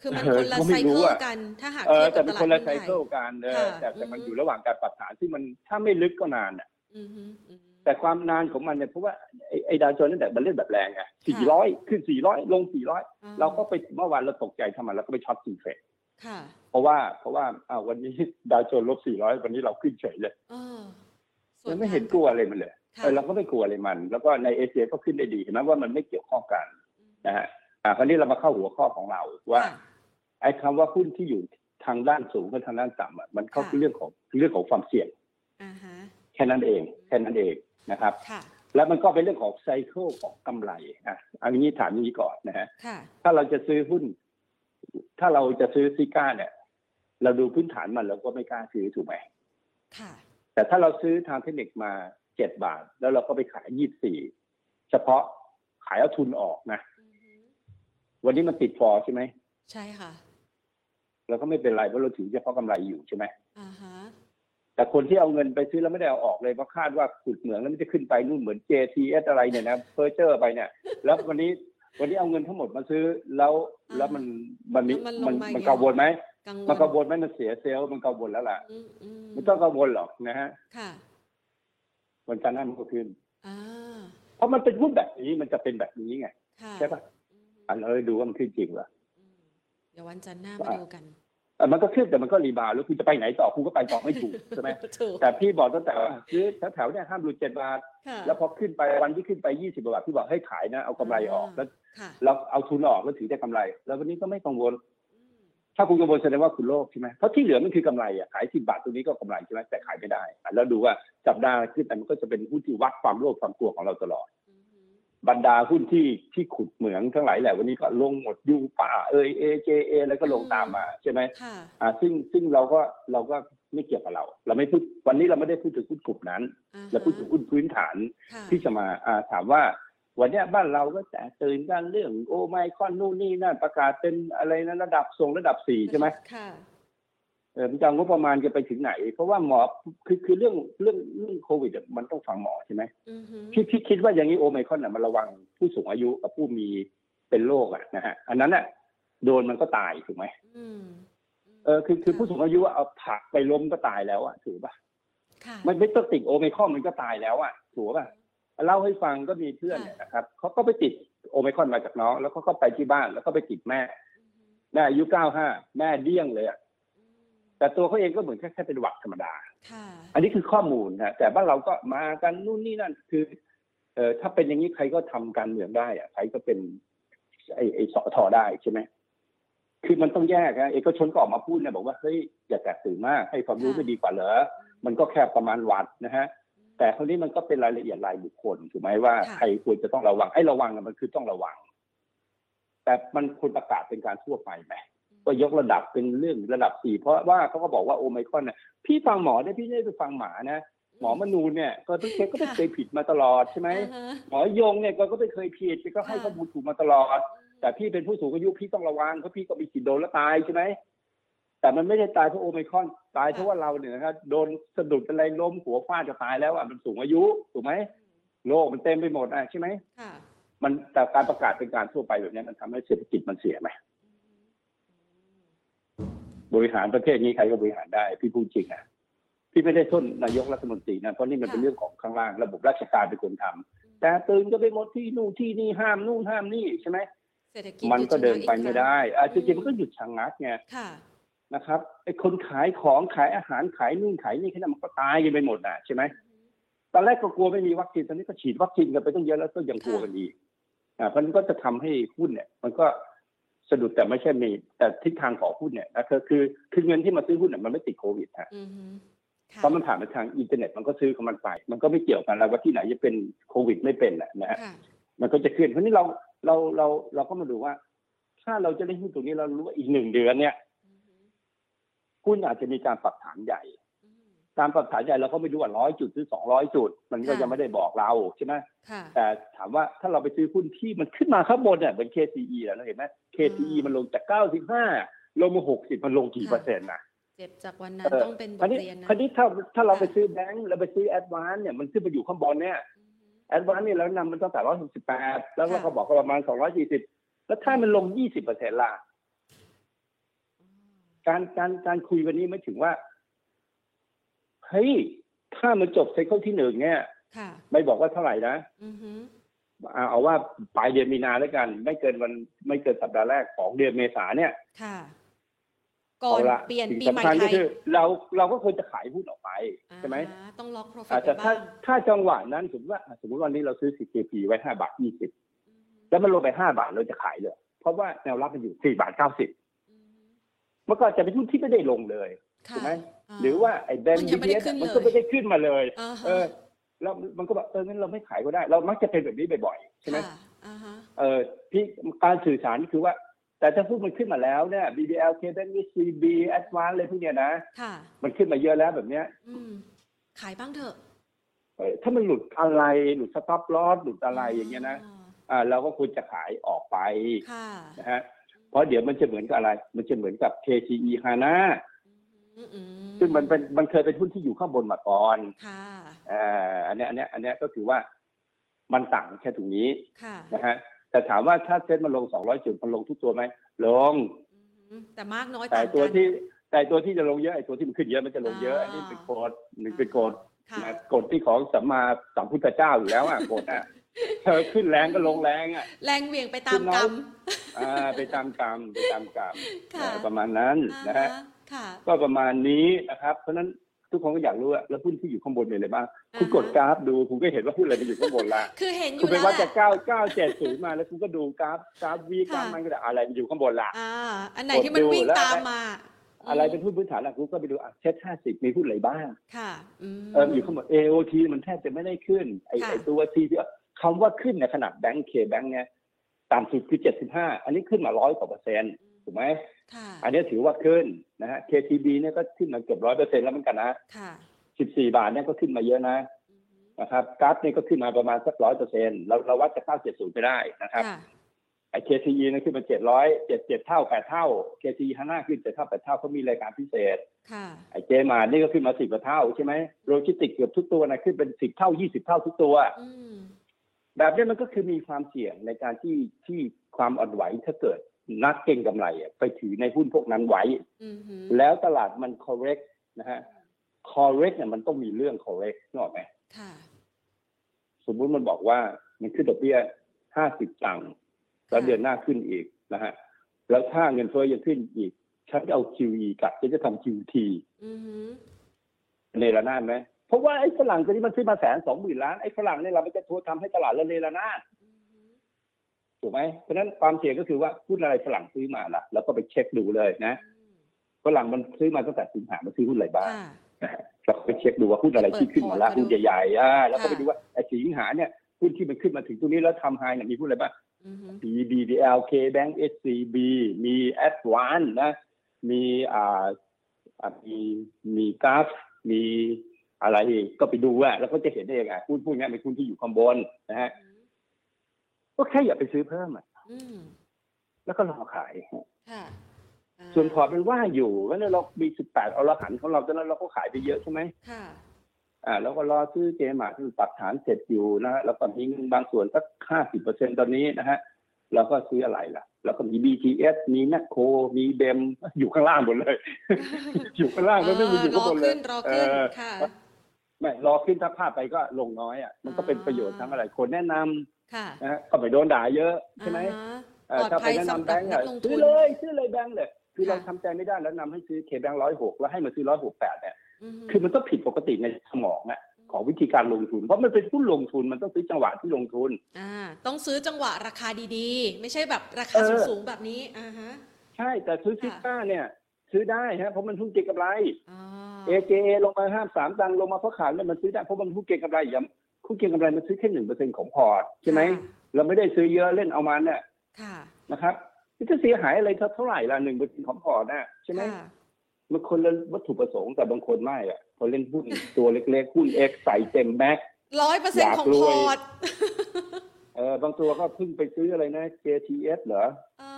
คือมันเออคนละก็ไซไม่รู้เคิลอะกัน ถ้าหากเออเทียบแต่กับเป็นตคนลาละดไซหุ้นไทยเคิลกันเออค่ะแต่แต่มันอืมอยู่ระหว่างการปรับฐานที่มันถ้าไม่ลึกก็นานอะอือหืออือหือแต่ความนานของมันเนี่ยเพราะว่าไอ้ไอ้ดาวโจนส์นั่นแหละมันเล่นแบบแรงไงสี่ร้อยขึ้นสี่ร้อยลงสี่ร้อยอ่เราก็ไปเมื่อวานเราตกใจทำไมเราก็ไปช็อตซีเฟกค่ะเพราะว่าเพราะว่าอ้าววันนี้ดาวโจนส์ลบสี่ร้อยวันนี้เราขึ้นเฉยเลยเออส่วมันไม่เห็นกลัวอะไรมันเลยค่ะเออเราก็ไม่กลัวเลยมัน แล้วก็ในเอเชียก็ขึ้นได้ดีเห็นไหมว่ามันไม่เกี่ยวข้องกันนะฮะอ่าคราวนี้เรามาเข้าหัวข้อของเราว่าค่ะ ไอ้คำว่าหุ้นที่อยู่ทางด้านสูงกับทางด้านต่ำอะมันเข้าค่ะเรื่องของเรื่องของความเสี่ยงอ่าฮะแค่นั้นเองแค่นั้นเองนะครับค่ะแล้วมันก็เป็นเรื่องของไซเคิลของกำไรอะเอันนี้ถามอย่างนี้ก่อนนะฮะค่ะถ้าเราจะซื้อหุ้น ถ้าเราจะซื้อซิก้าเนี่ย เราดูพื้นฐานมันเราก็ไม่กล้าซื้อถูกไหมค่ะแต่ถ้าเราซื้อทางเทคนิคมาเจ็ดบาท แล้วเราก็ไปขายยี่สี่เฉพาะขายเอาทุนออกนะอือฮึวันนี้มันติดฟอร์ใช่ไหมใช่ค่ะ เราก็ไม่เป็นไรเพราะเราถือเฉพาะกำไรอยู่ใช่ไหมอ่าฮะแต่คนที่เอาเงินไปซื้อแล้วไม่ได้เอาออกเลยเพราะคาดว่าขุดเหมืองแล้วมันจะขึ้นไปนู่นเหมือน JTS อะไรเนี่ยนะเพอร์เจอร์ไปเนี่ย แล้ววันนี้วันนี้เอาเงินทั้งหมดมาซื้อแล้วแล้วมันมันมีแล้วมันลงมันมามันเยอะกังวลไหมกังวลมันกังวลไหมมันเสียเซลล์มันกังวลแล้วล่ะอืมอืมไม่ต้องกังวลหรอกนะฮะค่ะวันจันทร์หน้ามันก็ขึ้นอ่าเพราะมันเป็นหุ้นแบบนี้มันจะเป็นแบบนี้ไงค่ะใช่ปะอืมอันเราดูว่ามันขึ้นจริงเหรออืมเดี๋ยววันจันทร์หน้ามาดูกันเออมันก็ขึ้นแต่มันก็ rebound แล้วคุณจะไปไหนต่อคุณก็ไปต่อไม่ถูกใช่ไหมถูกแต่พี่บอกตั้งแต่ว่าซื้อแถวๆเนี่ยห้ามหลุดเจ็ดบาทค่ะแล้วพอขึ้นไปวันที่ขึ้นไปยี่สิบบาทพี่บอกให้ขายนะเอากำไรออกแล้วค่ะเราเอาทุนออกแล้วถือได้กำไร แล้ววันนี้ก็ไม่กังวลอืมถ้าคุณกังวลแสดงว่าคุณโลภใช่ไหมเพราะที่เหลือมันคือกำไรอะขายสิบบาทตรงนี้ก็กำไรใช่ไหมแต่ขายไม่ได้อะแล้วดูว่าจับได้ขึ้นแต่มันก็จะเป็นหุ้นที่วัดความโลภความกลัวของเราตลอดอือฮึ บรรดาหุ้นที่ที่ขุดเหมืองทั้งหลายแหละวันนี้ก็ลงหมดยูป่าเอยเอเจเอแล้วก็ลงตามมาใช่ไหมค่ะอ่าซึ่งซึ่งเราก็เราก็ไม่เกี่ยวกับเรา เราไม่พูดวันนี้เราไม่ได้พูดถึงหุ้นกลุ่มนั้นอ่าฮะเราพูดถึงหุ้นพื้นฐานค่ะที่จะมาอ่าถามว่า วันเนี้ยบ้านเราก็แต่ตื่นกันเรื่องโอไมคอนนู่นนี่นั่นประกาศเป็นอะไรนะระดับทรงระดับสี่ใช่ไหม ค่ะเออมันจะเอางบประมาณจะไปถึงไหน เพราะว่าหมอคือคือเรื่องเรื่องเรื่องโควิดอะมันต้องฟังหมอใช่ไหมอือฮึพี่พี่คิดว่าอย่างนี้โอไมคอนน่ะมันระวังผู้สูงอายุกับผู้มีเป็นโรคอะนะฮะอันนั้นน่ะโดนมันก็ตายถูกไหมอืมเออคือคือผู้สูงอายุอะเอาผักไปล้มก็ตายแล้วอะถูกป่ะค่ะมันไม่ต้องติดโอไมครอนมันก็ตายแล้วอะถูกป่ะเล่าให้ฟังก็มีเพื่อนเนี่ยนะครับเขาก็ไปติดโอไมครอนมาจากน้อง แล้วเขาก็ไปที่บ้านแล้วก็ไปติดแม่อือฮึแม่อายุเก้าห้าแม่เดี้ยงเลยอะอืม แต่ตัวเขาเองก็เหมือนแค่แค่เป็นหวัดธรรมดาค่ะอันนี้คือข้อมูลนะแต่บ้านเราก็มากันนู่นนี่นั่น คือเออถ้าเป็นอย่างนี้ใครก็ทำการเมืองได้อะใครก็เป็นไอไอสอทอได้ใช่ไหมคือมันต้องแยกนะเอกชนก็ออกมาพูดนะบอกว่าเฮ้ยอย่าแตกตื่นมากให้ความรู้ไม่ดีกว่าเหรอมันก็แค่ประมาณหวัดนะฮะ แต่คราวนี้มันก็เป็นรายละเอียดรายบุคคลถูกไหมว่าค่ะใครควรจะต้องระวังไอ้ระวังน่ะมันคือต้องระวัง แต่มันควรประกาศเป็นการทั่วไปไหม ว่ายกระดับเป็นเรื่องระดับสี่เพราะว่าเขาก็บอกว่าโอไมครอนน่ะพี่ฟังหมอได้พี่ไม่ได้ไปฟังหมานะหมอมนูนเนี่ยก็ต้องเคยก็ไม่เคยผิดมาตลอดใช่ไหมอ่าฮะหมอยงเนี่ยก็ก็ไม่เคยผิดก็ให้ค่ะข้อมูลถูกมาตลอด แต่พี่เป็นผู้สูงอายุพี่ต้องระวังเพราะพี่ก็มีสิทธิ์โดนแล้วตายใช่ไหมแต่มันไม่ได้ตายเพราะโอไมครอนตายเพราะว่าเราเนี่ยนะครับโดนสะดุดอะไรล้มหัวฟาดจะตายแล้วอะมันสูงอายุถูกไหมโลกมันเต็มไปหมดอะใช่ไหมค่ะมันแต่การประกาศเป็นการทั่วไปแบบนี้มันทำให้เศรษฐกิจมันเสียไหม บริหารประเทศนี้ใครก็บริหารได้พี่พูดจริงนะพี่ไม่ได้โทษนายกรัฐมนตรีนะเพราะนี่มันเป็นค่ะเรื่องของข้างล่างระบบราชการเป็นคนทำแต่ตื่นก็ไปหมดที่นู่นที่นี่ห้ามนู่นห้ามนี่ใช่ไหมเศรษฐกิจมันก็เดินไปไม่ได้อะจอืริงมๆมันก็หยุดชะงักไงค่ะนะครับไอ้คนขายของขายอาหารขายนู่นขายนี่แค่นั้นมันก็ตายกันไปหมดน่ะใช่ไหมตอนแรกก็กลัวไม่มีวัคซีนตอนนี้ก็ฉีดวัคซีนกันไปต้องเยอะแล้วก็ยังกลัวกันอีกอ่าเพราะฉะนั้นก็จะทำให้หุ้นเนี่ย มันก็ สะดุดแต่ไม่ใช่มี แต่ทิศทางของหุ้นเนี่ยนะคือคือคือเงินที่มาซื้อหุ้นเนี่ยมันไม่ติดโควิดฮะอือฮึค่ะเพราะมันผ่านมาทางอินเทอร์เน็ตมันก็ซื้อของมันไป มันก็ไม่เกี่ยวกันแล้วว่าที่ไหนจะเป็นโควิดไม่เป็นแหละนะฮะค่ะมันก็จะขึ้นเพราะนี่เราเราเราเราก็มาดูว่า ถ้าเราจะได้หุ้นตรงนี้เรารู้ว่าอีกหนึ่งเดือนเนี่ยอือฮึหุ้นอาจจะมีการปรับฐานใหญ่ อืมการปรับฐานใหญ่เราก็ไม่รู้ว่าร้อยจุดหรือสองร้อยจุด มันก็ค่ะยังไม่ได้บอกเราใช่ไหมค่ะแต่ถามว่าถ้าเราไปซื้อหุ้นที่มันขึ้นมาข้างบนเนี่ยเหมือน KCE แล้วเราเห็นไหม KCE มันลงจากเก้าสิบห้าลงมาหกสิบมันลงกี่ค่ะเปอร์เซ็นต์นะเจ็บจากวันนั้นเออต้องเป็นบคราทวนี้เรียนนะคราวนี้ถ้าถ้าเราไปค่ะซื้อแบงก์เราไปซื้อแอดวานเนี่ยมันขึ้นไปอยู่ข้างบนเนี่ยอือฮึแอดวานเนี่ยเรานำมันตั้งแต่ร้อยหกสิบแปดแล้วเราค่ะก็บอกว่าประมาณสองร้อยสี่สิบแล้วถ้ามันลงยี่สิบเปอร์เซ็นต์ล่ะอืมการการการคุยวันนี้ไม่ถึงว่า เฮ้ยถ้ามันจบไซเคิลที่หนึ่งเนี่ยค่ะไม่บอกว่าเท่าไหร่นะอือฮึเอาเอาว่าปลายเดือนมีนาแล้วกัน ไม่เกินวันไม่เกินสัปดาห์แรกของเดือนเมษาเนี่ยค่ะก่อนเอาละเปลี่ยนสิ่งปีใหม่สำคัญไทก็ยคือเราเราก็ควรจะขายหุ้นออกไปใช่ไหมอ่าต้องล็อกโปรฟิอาตจจะไปถ้าบ้างถ้าจังหวะนั้นสมมติว่า สมมติวันนี้เราซื้อ CKP ไว้ห้าบาทยี่สิบแล้วมันลงไปห้าบาทเราจะขายเลยเพราะว่าแนวรับมันอยู่สี่บาทเก้าสิบมันก็อาจจะเป็นหุ้นที่ไม่ได้ลงเลยค่ะถูกไหมา หรือว่าไอ้แบนมันยังไม่ได้ขึ้นมันก็เลยไม่ได้ขึ้นมาเลยอ่าฮะเออแล้วมันก็บอกเอองั้นเราไม่ขายก็ได้ เรามักจะเป็นแบบนี้บ่อยๆใช่ไหมค่ะอ่าฮะเออพี่การสื่อสารนี่คือว่า แต่ถ้าพูดมันขึ้นมาแล้วเนี่ย BBL K Bank CB Advance อะไรพวกเนี้ยนะค่ะมันขึ้นมาเยอะแล้วแบบเนี้ยอืมขายบ้างเถอะเออถ้ามันหลุดอะไรหลุดสต็อปลอสหลุดอะไรอย่างเงี้ยนะอ่าเราก็ควรจะขายออกไปค่ะนะฮะเพราะเดี๋ยวมันจะเหมือนกับอะไร มันจะเหมือนกับ KCE HANA อืมอืม ซึ่งมันเป็นมันเคยเป็นหุ้นที่อยู่ข้างบนมาก่อนค่ะอ่าอันเนี้ยอันเนี้ยอันเนี้ยก็คือว่ามันต่างแค่ตรงนี้ค่ะนะฮะแต่ถามว่าถ้าเซ็ตมันลง200จุดมันลงทุกตัวไหมลงอืมแต่มากน้อยแต่ต่างตัวกันที่แต่ตัวที่จะลงเยอะไอ้ตัวที่มันขึ้นเยอะมันจะลงเยอะอ่าอันนี้เป็นกฎหนึ่งเป็นกฎค่ะนะกฎที่ของสัมมาสัมพุทธเจ้าอยู่แล้วอะกฎอะเธอขึ้นแรงก็ลงแรงอะ แรงเหวี่ยงไปตามขึ้นน้กรอยรมอ่าไปตามกรรมไปตามกรรมค่ะเออประมาณนั้นนะฮะอ่าค่ะ ก็ประมาณนี้นะครับ เพราะฉะนั้นทุกคนก็อยากรู้ว่าแล้วหุ้นที่อยู่ข้างบนเป็นอะไรบ้างอ่าคุณกดกราฟดูคุณก็เห็นว่าหุ้นอะไรมันอยู่ข้างบนละคือเห็นอคุณยู่ไปแล้ววัดแหจาละกเก้าเก้าเจ็ดศูนย์มาแล้วคุณก็ดูกราฟกราฟวีกราฟค่ะมันก็ได้อะไรมันอยู่ข้างบนละอ่าอันไหนที่มันกดดูวิ่งแล้วตามมา อะไรเป็นหุ้นพื้นฐานหลักคุณก็ไปดูอะเช็ดห้าสิบมีหุ้นอะไรบ้างค่ะอืมเอออยู่ข้างบน AOT มันแทบจะไม่ได้ขึ้นไอค่ะไอตัวทีที่คำว่าขึ้นในขนาดแบงก์เคแบงก์เนี่ยต่ำสุดคือ75อันนี้ขึ้นมาร้อยกว่าเปอร์เซ็นต์ถูกไหมค่ะ อันนี้ถือว่าขึ้นนะฮะ KTB เนี่ยก็ขึ้นมาเกือบร้อยเปอร์เซ็นต์แล้วเหมือนกันนะค่ะ14บาทเนี่ยก็ขึ้นมาเยอะนะนะครับกราฟเนี่ยก็ขึ้นมาประมาณสักร้อยเปอร์เซ็นต์เราเราวัดจาก970ไปได้นะครับค่ะไอ KTE เนี่ยขึ้นมา700 7 7เท่า8เท่า KTE ห้าหน้าขึ้น7เท่า8เท่าเขามีรายการพิเศษค่ะไอเจมานี่ก็ขึ้นมา10กว่าเท่าใช่ไหมโลจิสติกเกือบทุกตัวนะขึ้นเป็น10เท่า20เท่าทุกตัวอืมแบบนี้มันก็คือมีความเสี่ยงในการที่ที่ความอ่อนไหวถ้าเกิด นักเก็งกำไรอะไปถือในหุ้นพวกนั้นไว้ อืมหืมแล้วตลาดมัน correct นะฮะ correct เนี่ยมันต้องมีเรื่อง correct นึกออกไหมค่ะ สมมุติมันบอกว่ามันขึ้นดอกเบี้ยห้าสิบตังค์แล้วค่ะ เดือนหน้าขึ้นอีกนะฮะ แล้วถ้าเงินเฟ้อยังขึ้นอีก ฉันจะเอา QE กลับฉันจะทำ QT อืมหืมในระนาดไหมเพราะว่าไอ้ฝรั่งตัวนี้มันซื้อมาแสนสองหมื่นล้านไอ้ฝรั่งเนี่ยเรามันจะทัวทำให้ตลาดละเลระนาดอืมหืม ถูกไหมเพราะฉะนั้นความเสี่ยงก็คือว่าหุ้นอะไรฝรั่งซื้อมาล่ะ แล้วก็ไปเช็คดูเลยนะฝรั่งมันซื้อมาตั้งแต่สิงหามันซื้อหุ้นอะไรบ้างค่ะนะฮะแล้วก็ไปเช็คดูว่าหุ้นอะไรที่ขึ้นมาแล้วเปิดพอร์ตหุ้นใหญ่ๆอ่าแล้วก็ค่ะไปดูว่าไอ้สิงหาเนี่ยหุ้นที่มันขึ้นมาถึงตรงนี้แล้วทำไฮเนี่ยมีหุ้นอะไรบ้างอืมหืมมี BBL K Bank SCB มี Advance นะ มีอ่าอ่ามีมีกราฟมีอะไรอีกก็ไปดูอะแล้วก็จะเห็นได้ยังไงหุ้นพวกเนี้ยเป็นหุ้นที่อยู่ข้างบนนะฮะ ก็แค่อย่าไปซื้อเพิ่มอะอืมแล้วก็รอขายค่ะอ่าส่วนพอร์ตมันว่างอยู่แล้วเนี่ยเรามี18เอาละหันของเราตอนนั้นเราก็ขายไปเยอะใช่ไหมค่ะอ่าแล้วก็รอซื้อเจมาที่ปรับฐานเสร็จอยู่นะฮะแล้วก็มีเงินบางส่วนสักห้าสิบเปอร์เซ็นตอนนี้นะฮะเราก็ซื้ออะไรล่ะแล้วก็มี BTS มีแมคโคร มีเบมอยู่ข้างล่างหมดเลย อยู่ข้างล่างแล้วไม่มีอยู่ข้างบนเลยรอขึ้นรอขึ้นเออค่ะ ไม่รอขึ้นถ้าพลาดไปก็ลงน้อยอะมันก็เป็นประโยชน์ทั้งอะไรคนแนะนำค่ะนะฮะก็ไม่โดนด่าเยอะใช่ไหมอ่าเออปลอดถ้าภัไปยแนะสำนำหแบรับงค์นัอะกลงทุซื้อนเลยซื้อเลยแบงค์เลยคือค่ะเราทำใจไม่ได้แล้วนำให้ซื้อเคแบงค์ร้อยหกแล้วให้มาซื้อร้อยหกแปดเนี่ยอืมคือมันต้องผิดปกติในสมองอะของวิธีการลงทุน เพราะมันเป็นหุ้นลงทุนมันต้องซื้อจังหวะที่ลงทุนอ่าต้องซื้อจังหวะราคาดีๆ ไม่ใช่แบบราคาเออสูงๆแบบนี้อ่าฮะใช่แต่ซื้อค่ะซิก้าเนี่ย ซื้อได้ฮะเพราะมันหุ้นเก็งกำไรอ่า AJA ลงมาห้าสามตังค์ลงมาเพราะขาดเนี่ยมันซื้อได้เพราะมันหุ้นเก็งกำไรอย่างหุ้นเก็งกำไรมันซื้อแค่หนึ่งเปอร์เซ็นของพอร์ตใช่ไหมเราไม่ได้ซื้อเยอะเล่นเอามันเนี่ยค่ะนะครับมันจะเสียหายอะไรเท่าไหร่ละหนึ่งเปอร์เซ็นของพอร์ตน่ะใช่ไหมค่ะมันคนละวัตถุประสงค์แต่บางคนไม่อะพอเล่นหุ้นตัวเล็กๆหุ้นเอ็กใส่เต็มแม็กร้อยเปอร์เซ็นอยากรวยของพอร์ตเออบางตัวก็เพิ่งไปซื้ออะไรนะ JTS เหรออ่าฮะ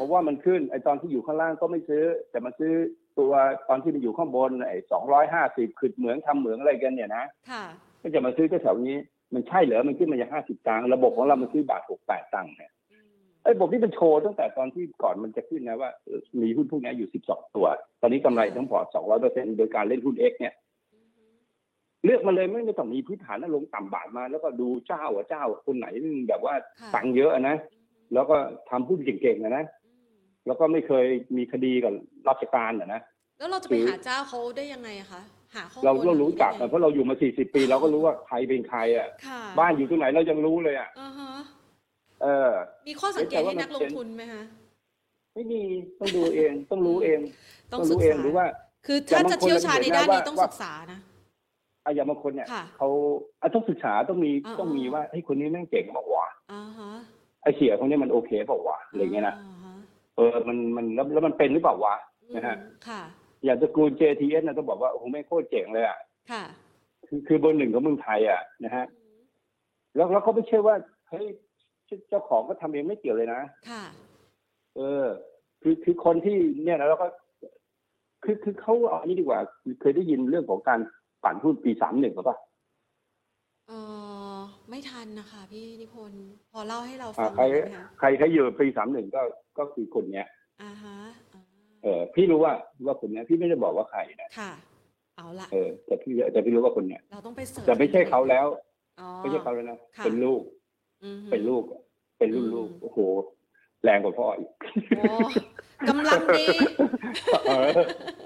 เพราะว่ามันขึ้นไอตอนที่อยู่ข้างล่างก็ไม่ซื้อ แต่มาซื้อตัวตอนที่มันอยู่ข้างบนไอสองร้อยห้าสิบขึ้นเหมืองทำเหมืองอะไรกันเนี่ยนะค่ะก็จะมาซื้อแถวๆนี้มันใช่เหรอมันขึ้นมาจากห้าสิบตังค์ระบบของเรามันซื้อบาทหกแปดตังค์เนี่ยอืมไอ้ระบบที่มันโชว์ตั้งแต่ตอนที่ก่อนมันจะขึ้นนะว่าเออมีหุ้นพวกนี้อยู่สิบสองตัว ตอนนี้กำไรทั้งพอร์ตสองร้อยเปอร์เซ็นต์โดยการเล่นหุ้นเอ็กเนี่ยเลือกมาเลยไม่ไม่ต้องมีพื้นฐานนะลงต่ำบาทมา แล้วก็ดูเจ้าอะเจ้าคนไหนแบบว่าค่ะตังค์เยอะอะนะ แล้วก็ทำหุ้นเก่งๆอะนะ แล้วก็ไม่เคยมีคดีกับราชการอะนะแล้วเราจะไปคือหาเจ้าเขาได้ยังไงอะคะหาข้อมูลเราก็รู้จักได้อะไงเพราะเราอยู่มาสี่สิบปีเราก็รู้ว่าใครเป็นใครอะค่ะบ้านอยู่ตรงไหนเรายังรู้เลยอะอ่าฮะเออ มีข้อสังเกตแต่ว่าให้นักลมันงเป็นทุนไหมคะไม่มีต้องดูเองต้องรู้เอง ต้ต้อองงศึรู้กเองษาหรือว่า คือถ้าแต่จะบางคนเชี่ยวชาญในด้านนี้เราเห็นนะว่าต้องศึกษานะอะอย่างบางคนเนี่ยค่ะเขาอะต้องศึกษาต้องมีอ่าต้องมีว่าไอ้ยคนนี้แม่งเก่งบอกว่าวะอ่าฮะไอ้เสียคนนี้มันโอเคเปล่าวะอะไรเงี้ยนะาฮเออมันมันแล้วแล้วมันเป็นหรือเปล่าวะนะฮะอืมค่ะ อย่างตระกูล JTS นะต้องบอกว่าโอ้โหแม่งโคตรเจ๋งเลยอะค่ะ คือคือเบอร์หนึ่งของเมืองไทยอะนะฮะแล้วแล้วเขาไม่ใช่ว่าเฮ้ยเจ้าของก็ทำเองไม่เกี่ยวเลยนะค่ะ เออ คือคือคนที่เนี่ยนะแล้วก็ คือคือเขาเอาอันนี้ดีกว่า เคยได้ยินเรื่องของการปั่นหุ้นปีสามหนึ่งหรือเปล่าเออ ไม่ทันนะคะพี่นิพนธ์พอเล่าให้เราอ่าฟังใครได้ไหมคะใครใครอยู่ปีสามหนึ่งก็ก็คือคนเนี้ยอ่าฮะอ่าเออพี่รู้ว่าว่าคนเนี้ยพี่ไม่ได้บอกว่าใครนะค่ะ เอาละเออแต่พี่แต่พี่รู้ว่าคนเนี้ยเราต้องไป search แต่ไม่ใช่เขาแล้วอ๋อไม่ใช่เขาแล้วนะค่ะเป็นลูกอือฮึเป็นลูก เป็นรุ่นอืมลูกโอ้โหแรงกว่าพ่ออีกโอ้กำลังดีเออ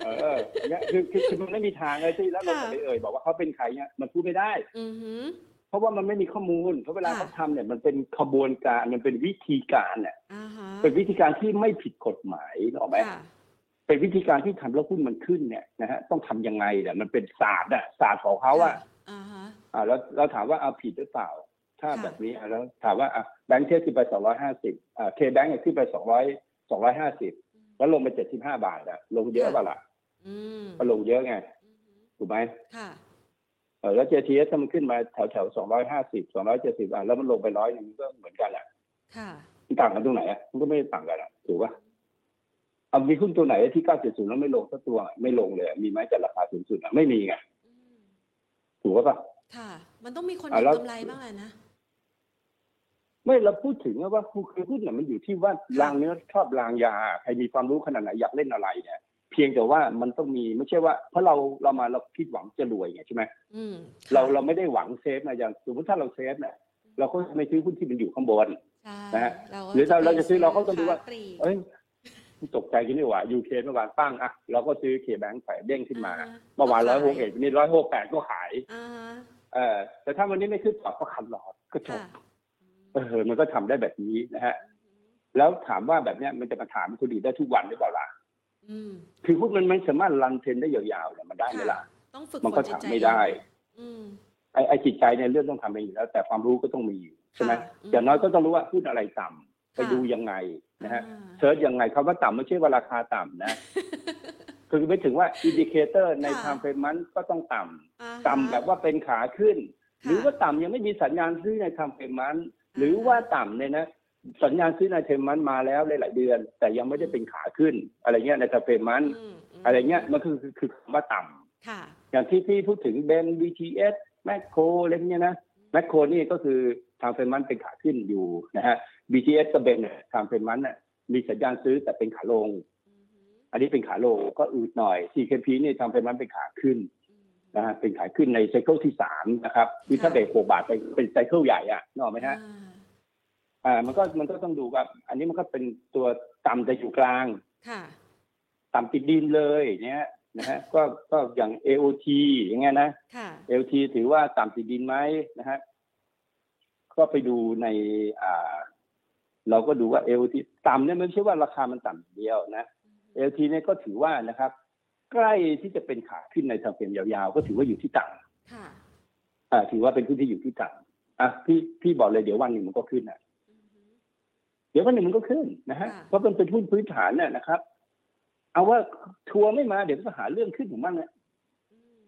เออเนี่ยคือคือคือมันไม่มีทางเลยที่แล้วเราค่ะจะไปเอ่ยบอกว่าเขาเป็นใครเนี่ยมันพูดไม่ได้ อือฮึเพ ราะว่ามันไม่มีข้อมูล เพราะเวลาค่ะเขาทำเนี่ยมันเป็นขบวนการมันเป็นวิธีการเนี่ยอ่าฮะเป็นวิธีการที่ไม่ผิดกฎหมายนึกออกไหมค่ะเป็นวิธีการที่ทำแล้วหุ้นมันขึ้นเนี่ยนะฮะต้องทำยังไงเนี่ยมันเป็นศาสตร์อะศาสตร์ของเขาอะอ่าฮะอ่าแล้วเราถามว่าเอาผิดหรือเปล่า ถ้าค่ะแบบนี้อะแล้วถามว่าอะแบงค์เทสขึ้นไปสองร้อยห้าสิบอ่าเคแบงค์ขึ้นไปสองร้อยสองร้อยห้าสิบแล้วลงไปเจ็ดสิบห้าบาทอะลงเยอะเปล่าล่ะอืมก็ลงเยอะไงอือฮึถูกไหมค่ะเออ แล้ว JTS ถ้ามันขึ้นมาแถวแถวสองร้อยห้าสิบสองร้อยเจ็ดสิบอะแล้วมันลงไปร้อยนึงมันก็เหมือนกันแหละค่ะมันต่างกันตรงไหนอะมันก็ไม่ได้ต่างกันอะถูกป่ะเอามีหุ้นตัวไหนที่เก้าเจ็ดศูนย์แล้วไม่ลงสักตัวไม่ลงเลยอะมีไหมแต่ราคาสูงสุดอะไม่มีไงอืมถูกป่ะค่ะ มันต้องมีคนอะเก็แล้วกำไรบ้างแหละนะไม่เราพูดถึงว่าคือหุ้นเนี่ยมันอยู่ที่ว่าลางเนื้อชอบลางยาใครมีความรู้ขนาดไหนอยากเล่นอะไรเนี่ย เพียงแต่ว่ามันต้องมีไม่ใช่ว่า เพราะเราเรามาเราคิดหวังจะรวยไงใช่ไหมอืมเราค่ะเราไม่ได้หวัง safe นะอย่างสมมติถ้าเรา safe เนี่ยเราก็ไม่ซื้อหุ้นที่มันอยู่ข้างบนใช่นะฮะก็หรือถ้าไปเราจะซื้อเราก็ต้องดูว่าค้ปลีกเอ้ยตกใจกันนี่หว่า UK เมื่อวานปั้งอะเราก็ซื้อ KBank ไปเด้งขึ้นมาอ่าเมื่อวานก็ร้อยขายหกเอ็ดนี่ร้อยหกแปดก็ขายอ่าฮะเออแต่ถ้าวันนี้ไม่ขึ้นต่อก็ cut loss ก็จบค่ะเออมันก็ทำได้แบบนี้นะฮะแล้วถามว่าแบบเนี้ยมันจะมาถามคนอื่นได้ทุกวันหรือเปล่าล่ะอืม คือพวกมันไม่สามารถ run trend ได้ยาวๆเนี่ยมันได้ไหมล่ะต้องฝึกมันก็จิตใจทำไม่ได้อืมไอ้ไอ้จิตใจในยเรื่องต้องทำเองอยู่แล้ว แต่ความรู้ก็ต้องมีอยู่ใช่ไหมค่ะอืมอย่างน้อยก็ต้องรู้ว่าหุ้นอะไรต่ำไปค่ะดูยังไงนะฮะอ่า search ยังไงคำว่าต่ำไม่ใช่ว่าราคาต่ำนะคือไม่ถึงว่า indicator ในค่ะ time frameันก็ต้องต่ำอ่าฮะต่ำแบบว่าเป็นขาขึ้นค่ะหรือว่าต่ำยังไม่มีสัญญาณซื้อในทางเฟรมันหรือว่าต่ำเนี่ยนะ สัญญาณซื้อในเทรมันมาแล้วหลายๆเดือน แต่ยังไม่ได้เป็นขาขึ้น อะไรเงี้ยในทางเฟรมันอืมมอะไรเงี้ยมันคือคือคือคำว่าต่ำค่ะอย่างที่พี่พูดถึงเบน BTS แมคโครอะไรเงี้ยนะแมคโครนี่ก็คือทางเฟรมันเป็นขาขึ้นอยู่นะฮะ BTS กับเบนเนี่ยทางเฟรมันน่ะมีสัญญาณซื้อแต่เป็นขาลงอืมฮึอันนี้เป็นขาลงก็อืดหน่อย CKP นี่ทำเป็นมันเป็นขาขึ้นอืมนะฮะเป็นขาขึ้นในไซเคิลที่สามนะครับคือถ้าค่ะเบรกหกบาทไปเป็นไซเคิลใหญ่อะนึกออกไหมฮะ อ่าอ่ามันก็มันก็ต้องดูว่าอันนี้มันก็เป็นตัวต่ำแต่อยู่กลาง ค่ะ ต่ำติดดินเลยเนี่ยนะฮะก็ก็อย่าง AOT อย่างเงี้ยนะ ค่ะ AOT ถือว่าต่ำติดดินไหมนะฮะก็ไปดูในอ่า เราก็ดูว่า AOT ต่ำเนี่ยไม่ใช่ว่าราคามันต่ำอย่างเดียวนะ AOT เนี่ยก็ถือว่านะครับ ใกล้ที่จะเป็นขาขึ้นในทางเฟรมยาวๆ ก็ถือว่าอยู่ที่ต่ำค่ะ อ่า ถือว่าเป็นพื้นที่อยู่ที่ต่ำอะพี่พี่บอกเลยเดี๋ยววันหนึ่งมันก็ขึ้นอะอืมฮึ เดี๋ยววันหนึ่งมันก็ขึ้นนะฮะค่ะเพราะมันเป็นหุ้นพื้นฐานน่ะนะครับ เอาว่าทัวร์ไม่มาเดี๋ยวก็หาเรื่องขึ้นของมันนะอืม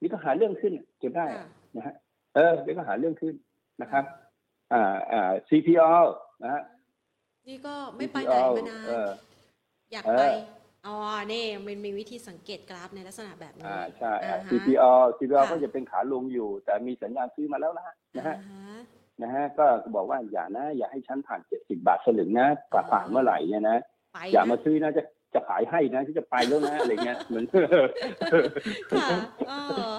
นี่ก็หาเรื่องขึ้นเก็บได้ค่ะนะฮะเออเดี๋ยวก็หาเรื่องขึ้นนะครับ อ่าอ่า CPO นะฮะนี่ก็ไม่ไปไหน CPO มานานเอออยากเออไปอ๋อนี่มันมีวิธีสังเกตกราฟในลักษณะแบบนี้อ่าใช่อะอ่าฮะ CPO CPO ค่ะก็จะเป็นขาลงอยู่ แต่มีสัญญาณซื้อมาแล้วนะนะฮะอ่าฮะ นะฮะก็บอกว่าอย่านะ อย่าให้ชั้นผ่านเจ็ดสิบาทสลึงนะกว่าผ่านเมื่อไหร่เนี่ยนะไปอย่ามานะซื้อนะจะจะขายให้นะที่จะไปแล้วนะอะไรเงี้ยเหมือนค่ะเออ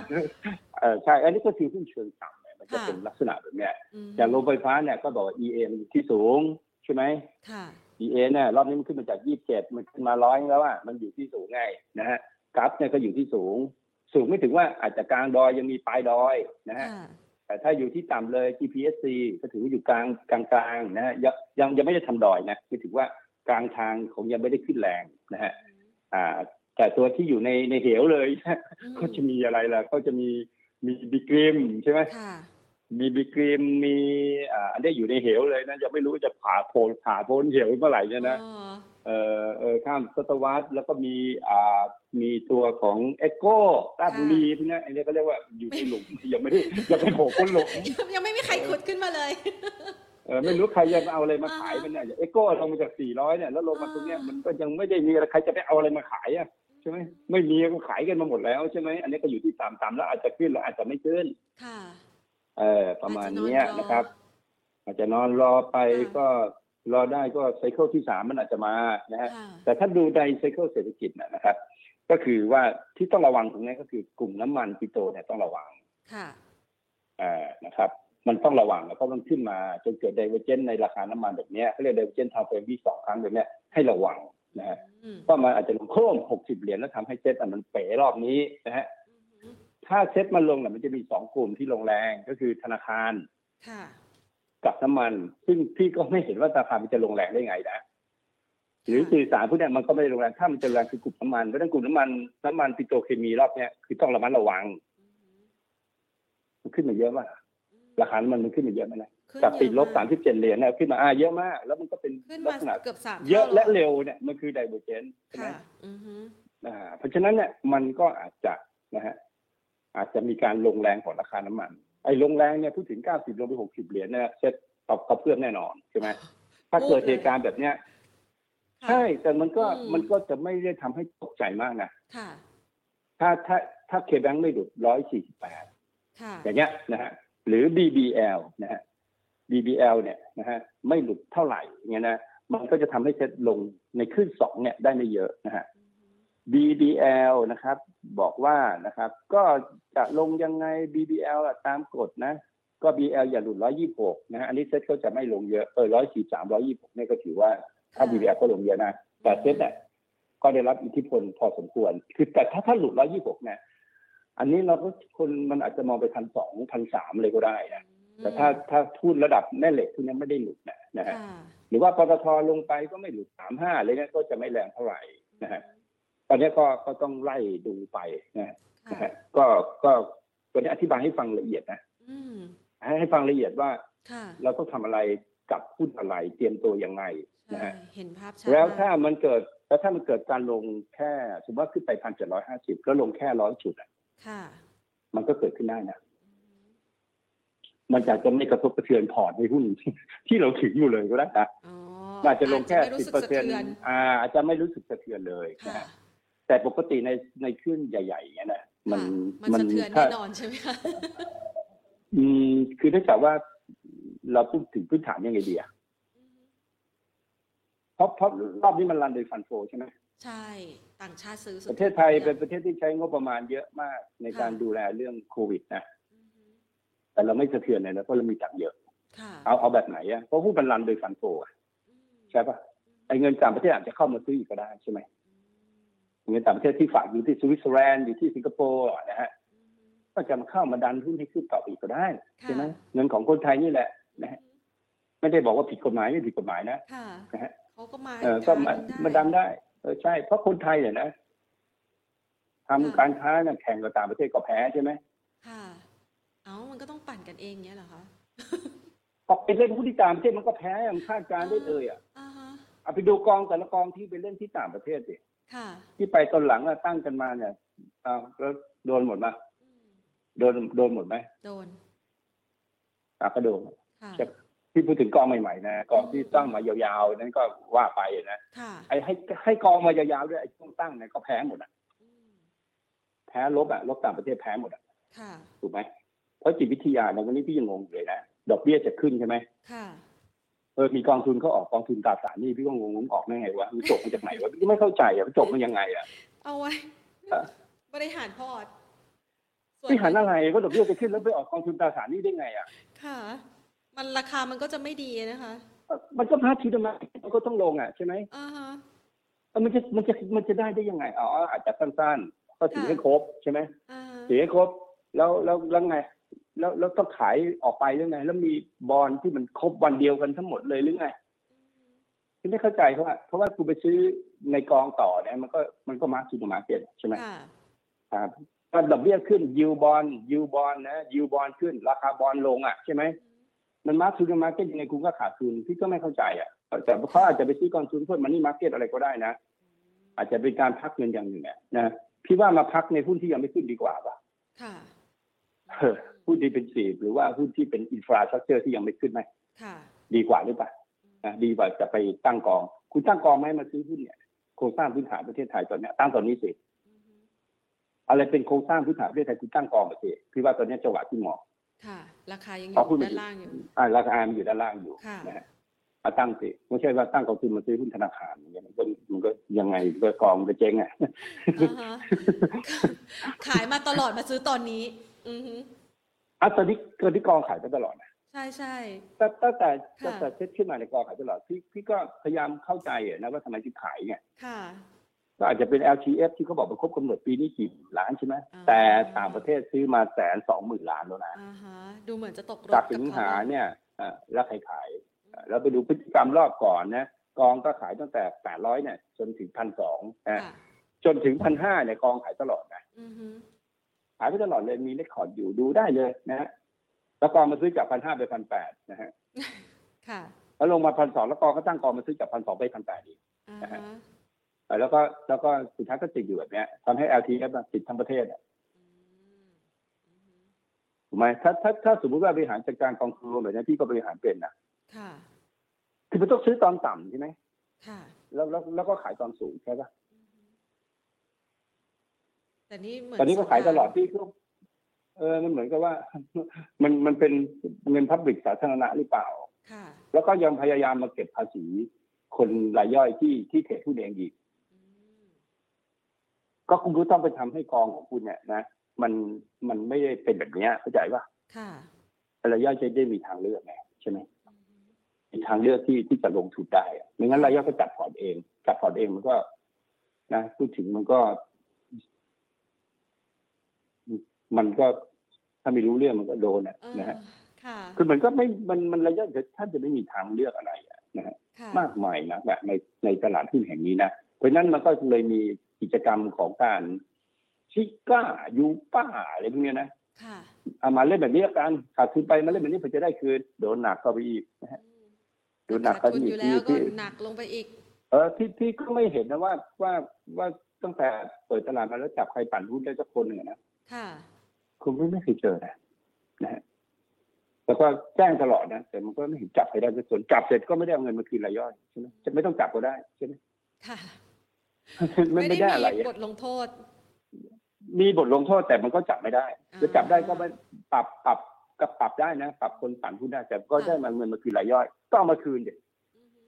เออใช่ อันนี้ก็คือหุ้นเชิงต่ำเนี่ยมันจะค่ะเป็นลักษณะแบบเนี้ยอืมอย่างโรงไฟฟ้าเนี่ยก็บอกว่า EM ที่สูงใช่ไหมค่ะ EA เนี่ยรอบนี้มันขึ้นมาจาก27มันขึ้นมาร้อยแล้วอะมันอยู่ที่สูงไงนะฮะกราฟเนี่ยก็อยู่ที่สูง สูงไม่ถึงว่าอาจจะกลางดอยยังมีปลายดอยนะฮะค่ะ แต่ถ้าอยู่ที่ต่ำเลย GPSC ก็ถือว่าอยู่กลางกลางกลางๆนะฮะยังยังยังไม่ได้ทำดอยนะคือถือว่ากลางทางของยังไม่ได้ขึ้นแรงนะฮะอ่าแต่ตัวที่อยู่ในในเหวเลยอืมก็จะมีอะไรล่ะก็จะมีมีบิกริมใช่ไหมค่ะมีบิกริมมีอ่าอันนี้อยู่ในเหวเลยนะยังไม่รู้จะผ่าโพนผ่าพ้นเหวเมื่อไหร่เนี่ยนะอ๋อ เออเออข้ามศตวรรษแล้วก็มีอ่ามีตัวของเอโก้ราชบุรีพวกเนี้ยอันนี้ก็เรียกว่าอยู่ในหลุม ยังไม่ได้ยังไม่โผล่พ้นหลุม ยังไม่มีใครขุดขึ้นมาเลย เออไม่รู้ใครจะเอาอะไรมาขายอ่าฮะมันเนี่ยเอโก้ลงมาจาก 400 เนี่ยแล้วลงมาตรงเนี้ยอ่ามัมันก็ยังไม่ได้มีอะไรใครจะไปเอาอะไรมาขายอะใช่ไหมไม่มีก็ขายกันมาหมดแล้วใช่ไหมอันนี้ก็อยู่ที่ต่ำๆแล้วอาจจะขึ้นแล้วอาจจะไม่ขึ้น ค่ะ เออประมาณเนี้ยอาจจอนะครับ อาจจะนอนรอไปค่ะ ก็ รอได้ก็ cycle ที่สามมันอาจจะมานะฮะค่ะแต่ถ้าดูใน cycle เศรษฐกิจนะนะครับ ก็คือว่าที่ต้องระวังตรงนี้ก็คือกลุ่มน้ำมันปิโตรเนี่ยต้องระวังค่ะเอ่อนะครับ มันต้องระวังแล้วก็มันขึ้นมาจนเกิด divergence ในราคาน้ำมันแบบเนี้ยเขาเรียก divergence time frame week สองครั้งแบบเนี้ยให้ระวังนะฮะอืมว่ามันอาจจะลงโค้งหกสิบเหรียญแล้วทำให้เซ็ตอะมันเป๋รอบนี้นะฮะอืมถ้าเซ็ตมันลงน่ะมันจะมีสองกลุ่มที่ลงแรงก็คือธนาคารค่ะ กับน้ำมัน ซึ่งพี่ก็ไม่เห็นว่าธนาคารมันจะลงแรงได้ไงนะหรือสื่อสารพวกเนี้ยมันก็ไม่ได้ลงแรงถ้ามันจะแรงคือกลุ่มน้ำมันเพราะฉะนั้นกลุ่มน้ำมันน้ำมันปิโตรเคมีรอบเนี้ยคือต้องระมัดระวัง มันขึ้นมาเยอะมากราคาน้ำมันมันขึ้นมาเยอะไหมนะขึ้นจากติดลบเยอะสามสิบเจ็ดเหรียญเนี่ยขึ้นมาอ่าเยอะมาก แล้วมันก็เป็นขึ้นลัมากษณะเกือบสามเยอะท่าและเร็วเนี่ยมันคือ divergence ใช่ไหมค่ะอือฮึอ่าเพราะฉะนั้นเนี่ยมันก็อาจจะนะฮะอาจจะมีการลงแรงของราคาน้ำมันไอ้ลงแรงเนี่ยพูดถึงเก้าสิบลงไปหกสิบเหรียญเนี่ยเซ็ตตอบกระเพื่อมแน่นอนใช่ไหมถ้าเกิดเหตุการณ์แบบเนี้ยค่ะใช่แต่มันก็อืมมันก็จะไม่ได้ทำให้ตกใจมากนะค่ะถ้าถ้าถ้า KBank ไม่หลุดร้อยสี่สิบแปดค่ะอย่างเงี้ยนะฮะหรือ BBL นะฮะ BBL เนี่ยนะฮะไม่หลุดเท่าไหร่เงี้ยนะมันก็จะทำให้เซ็ตลงในขึ้นสองเนี่ยได้ไม่เยอะนะฮะ BBL นะครับ บอกว่านะครับ ก็จะลงยังไง BBL อะตามกฎนะ ก็ BL อย่าหลุด 126 นะฮะอันนี้เซ็ตก็จะไม่ลงเยอะเออ143 126เนี่ยก็ถือว่าถ้าค่ะ BBL ก็ลงเยอะนะ แต่เซ็ตเนี่ยก็ได้รับอิทธิพลพอสมควร คือแต่ถ้าถ้าหลุด 126 เนี่ยอันนี้เราก็คนมันอาจจะมองไปพันสองพันสามเลยก็ได้นะแต่ถ้าถ้าทุนระดับแม่เหล็กทุนนี้ไม่ได้หลุดนะนะฮะค่ะหรือว่าปตทลงไปก็ไม่หลุดสามห้าอะไรเงี้ยก็จะไม่แรงเท่าไหร่นะฮะ ตอนนี้ก็ก็ต้องไล่ดูไปนะนะค่ะฮะก็ก็ตัวนี้อธิบายให้ฟังละเอียดนะอืมให้ให้ฟังละเอียดว่าค่ะเราต้องทำอะไรกับหุ้นอะไรเตรียมตัวยังไงนะใช่ฮะเห็นภาพชัดแล้วมกถ้ามันเกิดแล้วถ้ามันเกิดการลงแค่สมมติว่าขึ้นไปพันเจ็ดร้อยห้าสิบแล้วลงแค่ร้อยจุดอะค่ะมันก็เกิดขึ้นได้นะมันอาจจะไม่กระทบกระเทือนพอร์ตในหุ้นที่เราถืออยู่เลยก็ได้นะอ๋ออาจจะลงแค่อาจจะไม่รู้สิบสึกเปอร์สะเซ็นต์เทือนอ่าอาจจะไม่รู้สึกสะเทือนเลยนะค่ะฮะ แต่ปกติในในคลื่นใหญ่ๆอย่างเงี้ยนะมันค่ะมันสะเทือนถ้าแน่นอนใช่ไหมคะอืมคือถ้ากับว่าเราพูดถึงพื้นฐานยังไงดีอะเพราะเพราะรอบนี้มัน run โดย fund flow ใช่ไหมใช่ ต่างชาติซื้อสุดประเทศไทยเป็นประเทศที่ใช้งบประมาณเยอะมากในการดูแลเรื่องโควิดนะอือฮึแต่เราไม่สะเทือนเลยนะเพราะเรามีตังค์เยอะค่ะเอาเอาแบบไหนอะเพราะหุ้นมัน run โดย fund flow อะอืมใช่ปะไอ้เงินต่างประเทศอาจจะเข้ามาซื้ออีกก็ได้ใช่ไหม เงินต่างประเทศที่ฝากอยู่ที่สวิตเซอร์แลนด์อยู่ที่สิงคโปร์นะฮะก็จะมาเข้ามาดันหุ้นให้ขึ้นต่ออีกก็ได้ใช่ไหมเงินของคนไทยนี่แหละนะฮะไม่ได้บอกว่าผิดกฎหมายไม่ผิดกฎหมายนะค่ะนะฮะเขาก็มาเออก็มาทงมาดันได้เออใช่ เพราะคนไทยเนี่ยนะทำค่ะการค้าเนี่ยแข่งกับต่างประเทศก็แพ้ใช่ไหมค่ะ เอ้ามันก็ต้องปั่นกันเองเงี้ยเหรอคะพอไปเล่นหุ้นที่ต่างประเทศมันก็แพ้มันคาดการณ์ได้เลยอะอ่าฮะเอาไปดูกองแต่ละกองที่ไปเล่นที่ต่างประเทศสิค่ะ ที่ไปตอนหลังอะตั้งกันมาเนี่ยอ้าวแล้วโดนหมดไหมอืมโดนโดนหมดไหมโดนอะก็โดนค่ะใช่ที่พูดถึงกองใหม่ๆนะกองที่ตั้งมายาวๆนั้นก็ว่าไปนะค่ะไอ้ให้ให้กองมายาวๆด้วยไอ้ช่วงตั้งเนี่ยก็แพ้หมดอะอืมแพ้ลบอะลบต่างประเทศแพ้หมดอะค่ะถูกไหมเพราะจิตวิทยาในยวันนี้พี่ยังงงอยู่เลยนะดอกเบี้ยจะขึ้นใช่ไหมค่ะเออมีกองทุนเขาออกกองทุนตราสารหนี่พี่ก็งงมันออกได้ไงวะมันจบมาจากไหนวะพี่ไม่เข้าใจอะมันจบมายังไงอะเอาไว้อะบริหารพอร์ตส่วนพี่หันอะไรก็ดอกเบี้ยจะขึ้นแล้วไปออกกองทุนตราสารหนี่ได้ไงอะค่ะ มันราคามันก็จะไม่ดีนะคะ มันก็พาทีธรรมะมันก็ต้องลงอะใช่ไหมอ่าฮะเออมันจะมันจะมันจะได้ได้ยังไงอ๋ออาจจะสั้นๆก็ถือค่ะให้ครบใช่ไหมอ่าฮะถือให้ครบ แล้วแล้วแล้วไง แล้วแล้วต้องขายออกไปหรือไง แล้วมีบอลที่มันครบวันเดียวกันทั้งหมดเลยหรือไงที่ไม่เข้าใจเพราะว่าเพราะว่าคุณไปซื้อในกองต่อเนี่ยมันก็มันก็ mark to market ใช่ไหมค่ะครับถ้าดอกเบี้ยขึ้นยิวบอลยิวบอลนะยิวบอลขึ้น ราคาบอลลงอะใช่ไหมมัน mark to market ยังไงคุณก็ขาดทุนพี่ก็ไม่เข้าใจอะแต่เขาอาจจะไปซื้อกองทุนเพื่อ money market อะไรก็ได้นะ อาจจะเป็นการพักเงินอย่างหนึ่งอะนะพี่ว่ามาพักในหุ้นที่ยังไม่ขึ้นดีกว่าป่ะค่ะเออ หุ้น defensive หรือว่าหุ้นที่เป็น infrastructure ที่ยังไม่ขึ้นไหมค่ะดีกว่าหรือเปล่านะดีกว่าจะไปตั้งกอง คุณตั้งกองไหมมาซื้อหุ้นเนี่ยโครงสร้างพื้นฐานประเทศไทยตอนเนี้ยตั้งตอนนี้สิอะไรเป็นโครงสร้างพื้นฐานประเทศไทยคุณตั้งกองมาสิพี่ว่าตอนเนี้ยจังหวะที่เหมาะค่ะ ราคายังอเอาหุ้ยู่นด้านล่างอยู่อ่าราคามันอยู่ด้านล่างอยู่ค่ะนะฮะมาตั้งสิไม่ใช่ว่าตั้งกองทุนมาซื้อหุ้นธนาคารอย่างเงี้ยมันก็มันก็ยังไงมันก็กองมันก็เจ๊งอะอ่าฮะขายมาตลอดมาซื้อตอนนี้ อือฮึ อะตอนนี้ตอนที่กองขายไปตลอดนะใช่ใช่ตั้งตั้งแต่ค่ะตั้งแต่เซ็ตขึ้นมาในกองขายตลอดพี่พี่ก็พยายามเข้าใจอะนะว่าทำไมถึงขายไงค่ะ ก็อาจจะเป็น LTF ที่เขาบอกมันครบกำหนดปีนี้กี่ล้านใช่ไหมอ่าแต่ต่างประเทศซื้อมาแสนสองหมื่นล้านแล้วนะอ่าฮะดูเหมือนจะตกรถจากกับสิงเขาหาเนี่ยอ่าแล้วใครขายอ่าแล้วไปดูพฤติกรรมรอบก่อนนะกองก็ขายตั้งแต่แปดร้อยเนี่ยจนถึงพันสองนะค่ะจนถึงพันห้าเนี่ยกองขายตลอดนะอือฮึ ขายไปตลอดเลยมีเลคคอร์ดอยู่ดูได้เลยนะฮะแล้วกองมาซื้อจากพันห้าไปพันแปดนะฮะค่ะแล้วลงมาพันสองแล้วกองก็ตั้งกองมาซื้อจากพันสองไปพันแปดอีกอ่านะฮะฮะอ่าแล้วก็แล้วก็สุดท้ายก็ติดอยู่แบบเนี้ยทำให้ LTF อะติดทั้งประเทศอะอืมอือฮึถูกไหมถ้าถ้าถ้าสมมติว่าบริหารจัดการกองทุนรวมแบบนี้พี่ก็บริหารเป็นนะค่ะคือมันต้องซื้อตอนต่ำใช่ไหมค่ะ แล้วแล้วแล้วก็ขายตอนสูงใช่ปะอือฮึ แต่นี่เหมือนตอนนี้ก็ขายตลอดสงกรพี่ก็เออมันเหมือนกับว่า มันมันเป็นเงินพับลิกสาธารณะหรือเปล่านต์ค่ะ แล้วก็ยังพยายามมาเก็บภาษีคนรายย่อยที่ที่เทรดหุ้นเองอีกอืมก็คุณก็ต้องไปทำให้กองของคุณเนี่ยนะมันมันไม่ได้เป็นแบบเนี้ยเข้าใจปะค่ะรายย่อยจะได้มีทางเลือกไงใช่ไหมอือฮึมีทางเลือกที่ที่จะลงทุนได้อะไม่งั้นรายย่อยก็จัดพอร์ตเองจัดพอร์ตเองมันก็ นะพูดถึงมันก็ มันก็ถ้าไม่รู้เรื่องมันก็โดนอะเออนะฮะค่ะคือมันก็ไม่มันมันระยะท่านจะไม่มีทางเลือกอะไรอะนะฮะค่ะมากมายนะแบบในในตลาดหุ้นแห่งนี้นะเพราะฉะนั้นมันก็เลยมีกิจกรรมของการชิก้ายูป้าอะไรพวกเนี้ยนะค่ะเอามาเล่นแบบนี้ละกันขาดทุนไปมาเล่นแบบนี้เพื่อจะได้คืนโดนหนักเข้าไปอีกนะฮะอืมดูหนักขาดทุนเข้าไปอีอกยู่แล้วที่ก็ที่หนักลงไปอีก เออที่ที่ก็ไม่เห็นนะว่าว่าว่าตั้งแต่เปิดตลาดมาแล้วจับใครปั่นหุ้นได้สักคนหนึ่งอะนะ ค่ะคุณไม่ไม่เคยเจอนะนะฮะแล้วก็แจ้งตลอดนะแต่มันก็ไม่เห็นจับใครได้สักคนจับเสร็จก็ไม่ได้เอาเงินมาคืนรายย่อยใช่ไหมจะไม่ต้องจับก็ได้ใช่ไหมค่ะไม่ไม่ได้อะไรมีอะบทลงโทษ มีบทลงโทษแต่มันก็จับไม่ได้อ่าจะจับได้ก็ไม่ปรับปรับก็ปรับได้นะปรับคนปั่นหุ้นได้แต่ก็ค่ะได้มาเงินมาคืนรายย่อยก็เอามาคืนเด็อือฮึ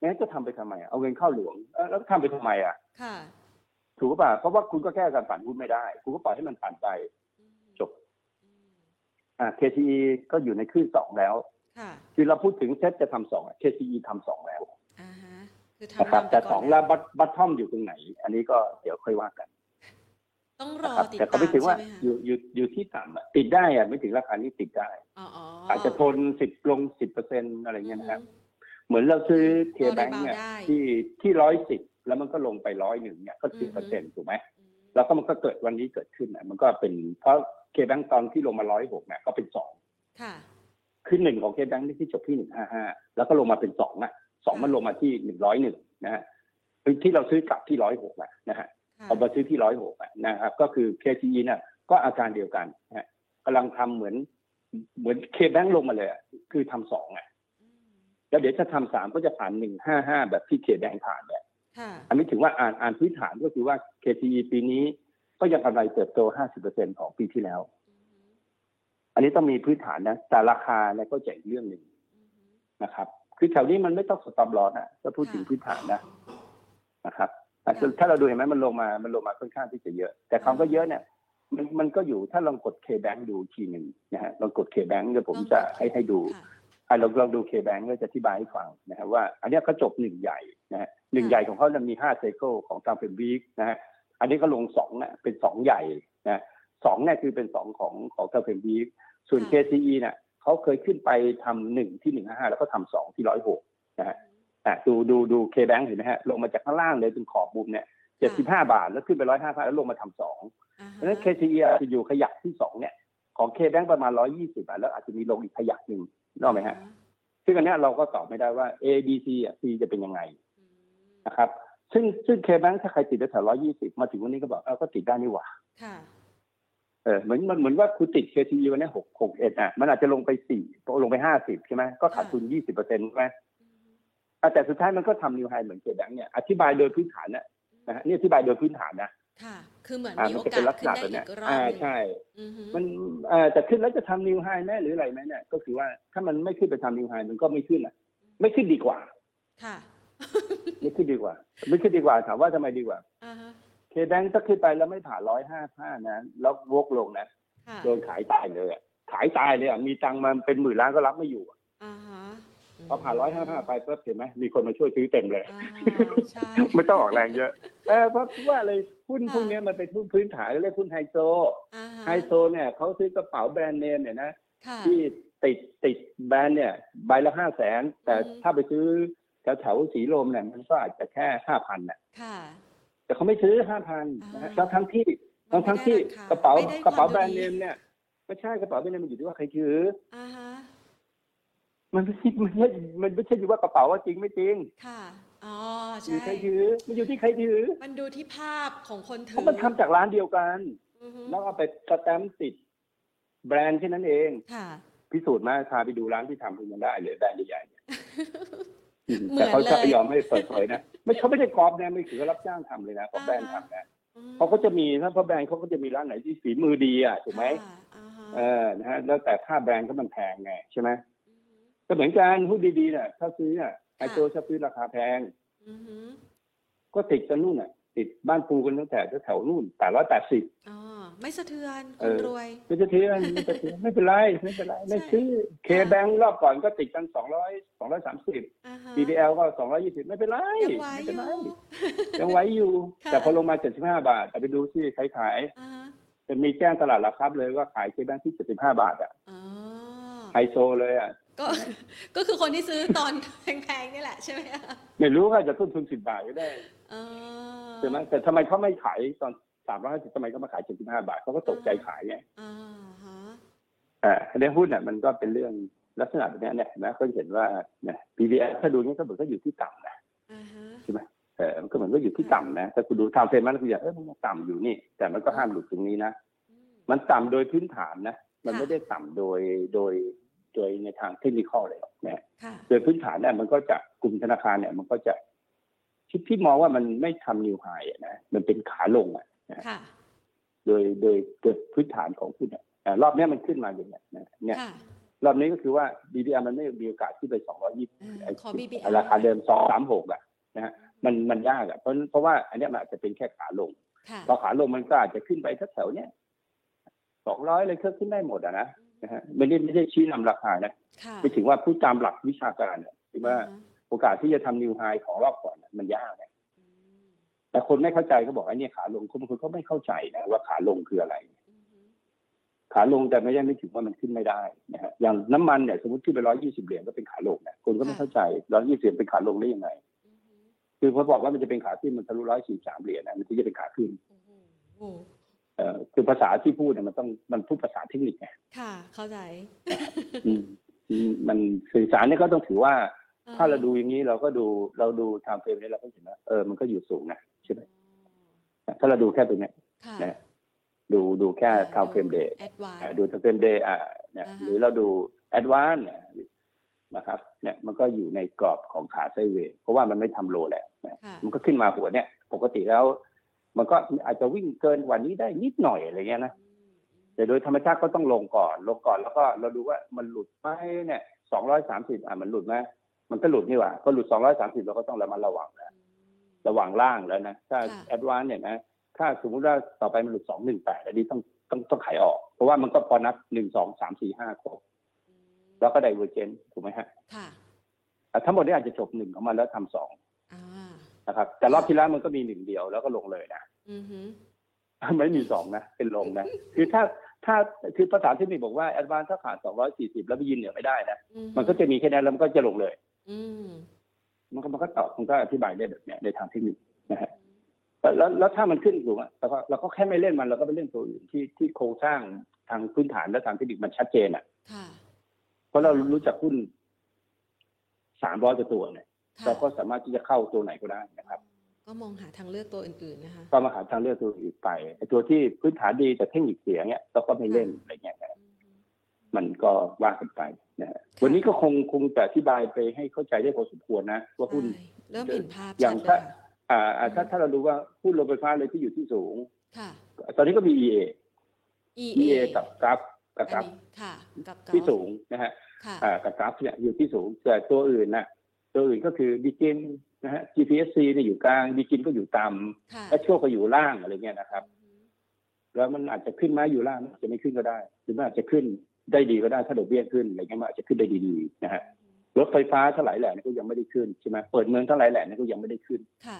งั้นจะทำไปทำไมอะเอาเงินเข้าหลวงเออแล้วทำไปทำไมอะค่ะ ถูกป่ะเพราะว่าคุณก็แก้การปั่นหุ้นไม่ได้ คุณก็ปล่อยให้มันปั่นไปอือฮึจบอืมอ่า KTE ก็อยู่ในคลื่นสองแล้วค่ะคือเราพูดถึงเซ็ตจะทำสองอะ KTE ทำสองแล้วอ่าฮะคือทำนะครับนำไปแต่ก่นสองแล้วบัตบัตทอมอยู่ตรงไหน อันนี้ก็เดี๋ยวค่อยว่ากัน ต้องรนะอครับติดแต่ตาเขามไม่ถึงว่าใช่ไหมคะอยู่อยู่อยู่ที่ต่ำอะติดได้อะไม่ถึงราคานี้ติดได้อ๋ออ๋ออาจจะทนสิบลงสิบเปอร์เซ็นอะไรเงี้ยนะครับอือฮึเหมือนเราซื้อเคก็แบง rebound เนี่ยได้ที่ที่ร้อยสิบ แล้วมันก็ลงไปร้อยหนึ่งเนี่ยก็อืสิบอเปอร์ฮึเซ็นถูกไหมอืมแล้วก็มันก็เกิดวันนี้เกิดขึ้นนะมันก็เป็นเพราะเคแบงตอนที่ลงมาร้อยหกเนี่ยก็เป็นสองค่ะขึ้นหนึ่งของเคแบงนี่ที่จบที่หนึ่งห้าห้าแล้วก็ลงมาเป็นสองนะสองมันลงมาที่หนึ่งร้อยหนึ่งนะฮะที่เราซื้อกลับที่ร้อยหกนะฮะค่ะเอามาซื้อที่ร้อยหกนะครับ ก็คือ KTE เนี่ยก็อาการเดียวกันนะฮะกำลังทำเหมือน เหมือนเคแบงลงมาเลยอะคือทำสองอะอืมแล้วเดี๋ยวจะทำสามก็จะผ่านหนึ่งห้าห้าแบบที่เคแบงผ่านเนี่ยค่ะ อันนี้ถือว่าอ่านอ่านพื้นฐานก็คือว่า KTE ปีนี้ก็ยังกำไรเติบโต 50%ของปีที่แล้วอือฮึอันนี้ต้องมีพื้นฐานนะ แต่ราคาเนี่ยก็จะอีกเรื่องหนึ่งอือฮึนะครับ คือแถวนี้มันไม่ต้องสต็อปลอสนะถ้าพูดถึงพื้นฐานนะนะครับแต่ถ้าเราดูเห็นไหมมันลงมามันลงมาค่อนข้างที่จะเยอะ แต่คำว่าเยอะเนี่ยมันมันก็อยู่ถ้าลองกด K-Bank ดูทีหนึ่งนะฮะลองกด K-Bank เดี๋ยวผมจะให้ให้ดูค่ะ อะเราลองดูเคแบงก็จะอธิบายให้ฟังนะครับว่า อันเนี้ยเขาจบหนึ่งใหญ่นะฮะหนึ่งใหญ่ของเขาจะมีห้าไซเคิลของตามเป็นวีคนะฮะอันนี้ก็ลงสองนะเป็นสองใหญ่นะสองเนี่ยคือเป็นสองของของตามเป็นวีคส่วนค่ะ KCE เนี่ยเขาเคยขึ้นไปทำหนึ่งที่หนึ่งห้าแล้วก็ทำสองที่ร้อยหกนะฮะอะดูดูดูเคแบงเห็นไหมฮะลงมาจากข้างล่างเลยเป็นขอบมุมเนี่ยเจ็ดสิบห้าบาทแล้วขึ้นไปร้อยห้าแล้วลงมาทำสองอ่าเพฮะราะฉะนั้น KCE อาจจะอยู่ขยักที่สองเนี่ยของ KBank ประมาณร้อยี่สิบาทแล้วอาจจะมีลงอีกขยักหนึ่ง นกออกไหมฮะซึ่งอันเนี้ยเราก็ตอบไม่ได้ว่า A B C อะ C จะเป็นยังไงอืมนะครับ ซึ่งซึ่ง KBank ถ้าใครติดแถวร้อยี่สิบมาถึงวันนี้ก็บอกเอ้าก็ติดได้นี่หว่าค่ะเออเหมือนมันเหมือนว่าคุณติด KCE วันนี้หกหกเอ็ดอะมันอาจจะลงไปสี่ลงไปห้าสิบใช่ไหมก็ขาดทุนยี่สิบเปอร์เซ็นต์ใช่ไหมอะแต่สุดท้ายมันก็ทำนิวไฮเหมือน KBank เนี่ยอธิบายโดยพื้นฐานนะนะฮะนี่อธิบายโดยพื้นฐานนะ ค่ะ คือเหมือนอ่ามีมัโอนจะกาเป็นสลักษขึ้นณะได้แบบอีเนี้ยกรอบอ่าหนึ่งใช่อือฮึมันเอ่อแต่ขึ้นแล้วจะทำนิวไฮไหมหรืออะไรไหมเนี่ย ก็คือว่าถ้ามันไม่ขึ้นไปทำนิวไฮมันก็ไม่ขึ้นอะ ไม่ขึ้นดีกว่า ค่ะไม่ขึ้นดีกว่า ไม่ขึ้นดีกว่า ถามว่าทำไมดีกว่าอ่าฮะเคแบงถ้าขึ้นไปแล้วไม่ผ่านร้อยห้าห้านะแล้ววกลงนะค่ะโดนขายตายเลยอะขายตายเลยอะมีตังค์มาเป็นหมื่นล้านก็รับไม่อยู่อะอ่าฮะพอผ่านร้อยห้าห้าไปปุ๊บเห็นไหมมีคนมาช่วยซื้อเต็มเลยอ่าใช่ไม่ต้องออกแรงเยอะ เออเพราะว่าอะไรหุ้นค่ะพวกเนี้ยมันเป็นหุ้นพื้นฐานเรียกหุ้นไฮโซอ่าฮะไฮโซเนี่ยเขาซื้อกระเป๋าแบรนด์เนมเนี่ยนะค่ะที่ติดติดแบรนด์เนี่ยใบละห้าแสนแต่อืมถ้าไปซื้อแถวแถวๆสีลมเนี่ยมันก็อาจจะแค่ห้าพันน่ะค่ะแต่เขาไม่ซื้อห้าพันนะฮะอ่าแล้วทั้งที่มัทั้นงไม่ทั้งที่ได้ราคากระเป๋าไม่ได้กระเป๋าความแบรนด์ดีเนมเนี่ยไม่ใช่กระเป๋าแบรนด์เนมมันอยู่ที่ว่าใครถืออ่าฮะมันไม่ใช่มันไม่ใช่มันไม่ใช่อยู่ว่ากระเป๋าว่าจริงไม่จริง ค่ะ อ๋ออยู่ใช่ใครถือ มันอยู่ที่ใครถือ มันดูที่ภาพของคนถืเพราะมันทำจากร้านเดียวกัน อือฮึแล้วเอาไปสแตมป์ติด แบรนด์แค่นั้นเอง ค่ะ พิสูจน์มาพาไปดูร้านที่ทำคุณยังได้เลยแบรนด์ใหญ่ๆเนี่ยอืมเหมืแต่อนเขาจะเลยไม่ยอมให้เปิดเผยนะไม่เขาไม่ได้กรอบนะไม่ถือว่ารับจ้างทำเลยนะของแบรนด์ทำนะอืมเขาก็จะมีถ้าเพราะแบรนด์เขาก็จะมีร้านไหนที่ฝีมือดีอะถูกไหมค่ะอ่าฮะเออนะฮะแล้วแต่ค่าแบรนด์ก็มันแพงไงใช่ไหมอือฮึ ก็เหมือนกันหุ้นดีๆเนี่ยถ้าซื้อเนี่ยไอโซชอบซื้อราคาแพงอือฮึ ก็ติดกันนู่นอะ ติดบ้านปูกันตั้งแต่แถวๆนู่นแปดร้อยแปดสิบอ๋อไม่สะเทือนเอคนอรวย ไม่จะเทียนไม่จะเทียนไม่เป็นไรไม่เป็นไรไม่ซื้อเคแบงรอบก่อนก็ติดกันสองร้อยสองร้อยสามสิบอ่าฮะ BBL ก็สองร้อยี่สิบไม่เป็นไรยังไหวไม่อเป็นยู่ไรยังไหวอยู่ค่ะแต่พอลงมาเจ็ดสิบห้าบาทแต่ไปดูที่ใครขายอ่าฮะจะมีแจ้งตลาดหลักทรัพย์เลยว่าขายเคแบงที่เจ็ดสิบห้าบาทอะอ๋อไฮโซเลยอะ ก็ก็คือคนที่ซื้อตอนแพงๆนี่แหละใช่ไหมคะไม่รู้ว่าจะต้นทุนสิบบาทก็ได้อ๋อใช่ไหมแต่ทำไมเขาไม่ขายตอนสามร้อยห้าสิบทำไมเขามาขายเจ็ดสิบห้าบาทเขาก็ตกใจขายไงอ่าฮะอ่าในหุ้นเนี่ยมันก็เป็นเรื่องลักษณะแบบเนี้ยเนี่ยนะก็เห็นว่าเนี่ย BBS ถ้าดูเนี่ยก็เหมือนก็อยู่ที่ต่ำนะอ่าฮะเออมันก็เหมือนก็อยู่ที่ต่ำนะถ้าคุณดูทางเฟรมมันก็จะเออมันต่ำอยู่นี่ แต่มันก็ห้ามหลุดตรงนี้นะอืมมันต่ำโดยพื้นฐานนะมันค่ะไม่ได้ต่ำโดยโดย โดยในทางเทคนิคเลยหรอกนะค่ะโดยพื้นฐานเนี่ยมันก็จะกลุ่มธนาคารเนี่ย มันก็จะที่ที่มองว่ามันไม่ทำนิวไฮนะ มันเป็นขาลงอะค่ะโดยโดยโดยพื้นฐานของหุ้นอะอ่ารอบเนี้ยมันขึ้นมาอย่างเนี้ยนะเนี่ยค่ะรอบนี้ก็คือว่า BBR มันไม่มีโอกาสที่ไป220อ่าขอ BBR ราคาเดิม236อะนะฮะมันมันยากอะเพราะเพราะว่าอันเนี้ยมันอาจจะเป็นแค่ขาลงค่ะพอขาลงมันก็อาจจะขึ้นไปแถวๆเนี้ย200เลยก็ขึ้นได้หมดอะนะ นะฮะไม่ได้ไม่ได้ชี้นำราคานะค่ะไปถึงว่าผู้ตามหลักวิชาการเนี่ยที่ว่าอ่ฮะโอกาสที่จะทำนิวไฮของรอบก่อนน่ะมันยากนะอืมแต่คนไม่เข้าใจเขาบอกไอ้เนี่ยขาลงคนบางคนเขาไม่เข้าใจนะว่าขาลงคืออะไรอือฮึขาลงแต่ไม่ได้ไม่ถึงว่ามันขึ้นไม่ได้นะฮะอย่างน้ำมันเนี่ยสมมติขึ้นไปร้อยยี่สิบเหรียญก็เป็นขาลงนะคนก็ไม่เข้าใจร้อยยี่สิบเหรียญเป็นขาลงได้ยังไงอือฮึคือพอบอกว่ามันจะเป็นขาขึ้นมันทะลุร้อยสี่สามเหรียญนะมันถึงจะเป็นขาขึ้น โอ้โหโอ้เอ่อคือภาษาที่พูดเนี่ยมันต้องมันพูดภาษาเทคนิคไงค่ะ เข้าใจอืมอืมมันสื่อสารเนี่ยก็ต้องถือว่าอ่ถ้าเราดูอย่างนี้เราก็ดูเราดู time frame นี้เราก็เห็นว่าเออมันก็อยู่สูงนะใช่ไหมถ้าเราดูแค่ตรงเนี้ยค่ะนะดูดูแค่ time frame day advance อ่าดูทั้งเป็น day อ่าเนี่ยอ่าฮะหรือเราดูแอดวานเนี่ยนะครับ เนี่ยมันก็อยู่ในกรอบของขาไซด์เวย์เพราะว่ามันไม่ทำโลแล้วนะค่ะมันก็ขึ้นมาหัวเนี่ย ปกติแล้ว มันก็อาจจะวิ่งเกินกว่านี้ได้นิดหน่อยอะไรเงี้ยนะอืมแต่โดยธรรมชาติก็ต้องลงก่อน ลงก่อนแล้วก็เราดูว่ามันหลุดไหมเนี่ยสองร้อยสามสิบอะมันหลุดไหมมันก็หลุดนี่หว่าก็หลุดสองร้อยสามสิบเราก็ต้องระมัดระวังแล้วระวังล่างแล้วนะถ้าค่ะแอดวานเนี่ยนะถ้าสมมุติว่าต่อไปมันหลุดสองหนึ่งแปดอันนี้ต้องต้องต้องขายออก เพราะว่ามันก็พอนับหนึ่งสองสามสี่ห้าครบอืมแล้วก็ไดเวอร์เจนถูกไหมฮะค่ะอะทั้งหมดนี้อาจจะจบหนึ่งของมันแล้วทำสองอ่า นะครับแต่รอบที่แล้วมันก็มีหนึ่งเดียวแล้วก็ลงเลยนะอือฮึไม่มีสองนะ เป็นลงนะ คือถ้าถ้าคือภาษาเทคนิคบอกว่าแอดวานถ้าขาดสองร้อยสี่สิบแล้วไปยืนเหนือไม่ได้นะอือฮึมันก็จะมีแค่นั้นแล้วมันก็จะลงเลยอืมมันก็มันก็ตอบมันก็อธิบายได้แบบเนี้ยในทางเทคนิคนะฮะแล้วแล้วแล้วถ้ามันขึ้นสูงอะเราก็เราก็แค่ไม่เล่นมันเราก็ไปเล่นตัวอื่นที่ที่โครงสร้างทางพื้นฐานและทางเทคนิคมันชัดเจนอะค่ะเพราะเรารู้จักหุ้นสามร้อยกว่าตัวเนี่ยค่ะ เราก็สามารถที่จะเข้าตัวไหนก็ได้นะครับ ก็มองหาทางเลือกตัวอื่นๆนะคะก็มาหาทางเลือกตัวอื่นไปไอ้ตัวที่พื้นฐานดีแต่เทคนิคเสียเนี่ยเราก็ไม่เล่นอะไรเงี้ยนะอือฮึมันก็ว่ากันไปนะฮะวันนี้ก็คงคงจะอธิบายไปให้เข้าใจได้พอสมควรนะว่าหุ้นใช่เริ่มเห็นภาพอย่าชังดเลยถ้าค่ะอ่าอ่าถ้าถ้าเราดูว่าหุ้นโรงไฟฟ้าเลยที่อยู่ที่สูงค่ะ ตอนนี้ก็มี EA EA EA กับกราฟกับกราฟอันนี้ค่ะกับกราฟที่สูงนะฮะค่ะอ่ากับกราฟเนี่ยอยู่ที่สูงแต่ตัวอื่นน่ะ ตัวอื่นก็คือดิจินนะฮะ GPSC เนี่ยอยู่กลางดิจินก็อยู่ต่ค่ะำและชั่วก็อยู่ล่างอะไรเงี้ยนะครับ แล้วมันอาจจะขึ้นมาอยู่ล่างอาจจะไม่ขึ้นก็ได้ หรือมันอาจจะขึ้นได้ดีก็ได้ถ้าดอกเบี้ยขึ้นอะไรเงี้ยมันอาจจะขึ้นได้ดีๆนะฮะรถไฟฟ้าเท่าไหร่แหล่นี่ก็ยังไม่ได้ขึ้นใช่ไหมเปิดเมืองเท่าไหร่แหล่นี่ก็ยังไม่ได้ขึ้นค่ะ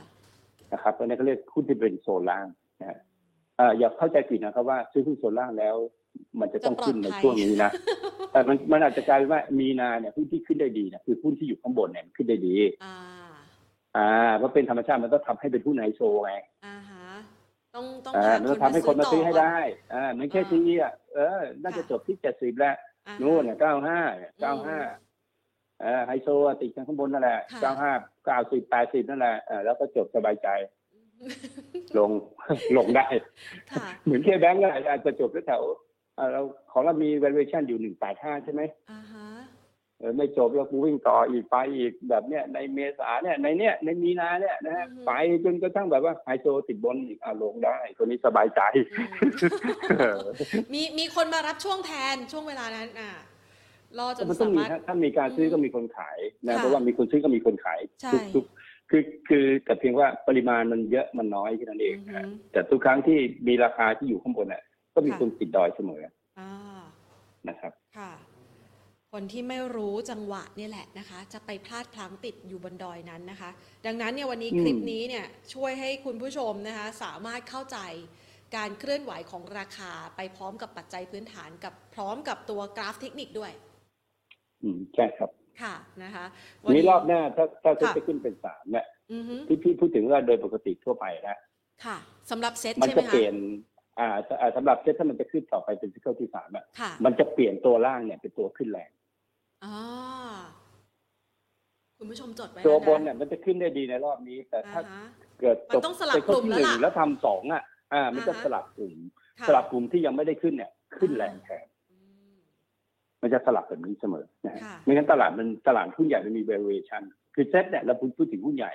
นะครับเพราะฉะนั้นเขาเรียกหุ้นที่เป็นโซนล่างนะฮะอ่าอย่าเข้าใจผิดนะครับว่าซื้อหุ้นโซนล่างแล้ว มันจะต้องขึ้นในช่วงนี้นะแต่มันมันอาจจะกลายเป็นว่ามีนาเนี่ยหุ้นที่ขึ้นได้ดีเนี่ยคือหุ้นที่อยู่ข้างบนเนี่ยมันขึ้นได้ดี อ่า อ่าเพราะเป็นธรรมชาติมันต้องทำให้เป็นหุ้นไฮโซไงอ่าฮะต้องต้องอ่าหามันต้องทำให้คนมาซื้อให้ต่ได้อ่าเหมือนแค่ซีอะเออ น่าจะจบที่เจ็ดสิบแล้วอ่าฮะนู่นเนี่ยเก้าห้าเก้าห้าเออไฮโซอะติดกันข้างบนนั่นแหละค่ะเก้าห้าเก้าสิบแปดสิบนั่นแหละเออแล้วก็จบสบายใจลงลงได้ค่ะเหมือนเคแบงก์ก็อาจจะจบแถวๆอ่า เราของเรามี valuation อยู่หนึ่งแปดห้าใช่ไหมอ่าฮะเออไม่จบแล้วกูวิ่งต่ออีกไปอีกแบบเนี้ยในเมษาเนี่ยในเนี้ยในมีนาเนี่ยนะฮะอือฮึไปจนกระทั่งแบบว่าไฮโซติดบนอีกอาลงได้คนนี้สบายใจอืมมีมีคนมารับช่วงแทนช่วงเวลานั้นอ่ารอจนมันต้องสามีมารถฮะถ้ามีการซื้อก็มีคนขายนะค่ะเพราะว่ามีคนซื้อก็มีคนขายใช่ทุกทุกคือคือแต่เพียงว่าปริมาณมันเยอะมันน้อยแค่นั้นเองอือฮึนะแต่ทุกครั้งที่มีราคาที่อยู่ข้างบนน่ะ ก็มีค่ะคนติดดอยเสมออ่านะครับ ค่ะ คนที่ไม่รู้จังหวะเนี่ยแหละนะคะ จะไปพลาดพลั้งติดอยู่บนดอยนั้นนะคะ ดังนั้นเนี่ยวันนี้อืมคลิปนี้เนี่ยช่วยให้คุณผู้ชมนะคะ สามารถเข้าใจการเคลื่อนไหวของราคาไปพร้อมกับปัจจัยพื้นฐานกับพร้อมกับตัวกราฟเทคนิคด้วย อืมใช่ครับ ค่ะนะคะ วันนี้รอบหน้าถ้าถ้าจะค่ะไปขึ้นเป็นสามเนี่ยอือฮึที่พี่พูดถึงว่าโดยปกติทั่วไปนะค่ะสำหรับเซตมันใช่ไหมจะคะเปลี่ยน อ่าอ่าสำหรับเซ็ตถ้ามันจะขึ้นต่อไปเป็นซิเคิลที่สามอะค่ะมันจะเปลี่ยนตัวล่างเนี่ยเป็นตัวขึ้นแรงอ่าคุณผู้ชมจดไว้ตัวแล้บวนเนี่ยมันจะขึ้นได้ดีในรอบนี้ แต่อ่าถ้าฮะเกิดมันต้องสลับไซเคิกลุ่มที่แล้วหนึ่งล่ะแล้วทำสองอะ อ่า มันจะอ่าฮะสลับกลุ่มค่ะสลับกลุ่มที่ยังไม่ได้ขึ้นเนี่ย ขึ้นแรงแทนอืมมันจะสลับแบบนี้เสมอนะฮะค่ะไม่งั้นตลาดมันตลาดหุ้นใหญ่มันมี valuation คือเซ็ตเนี่ยเราพูดถึงหุ้นใหญ่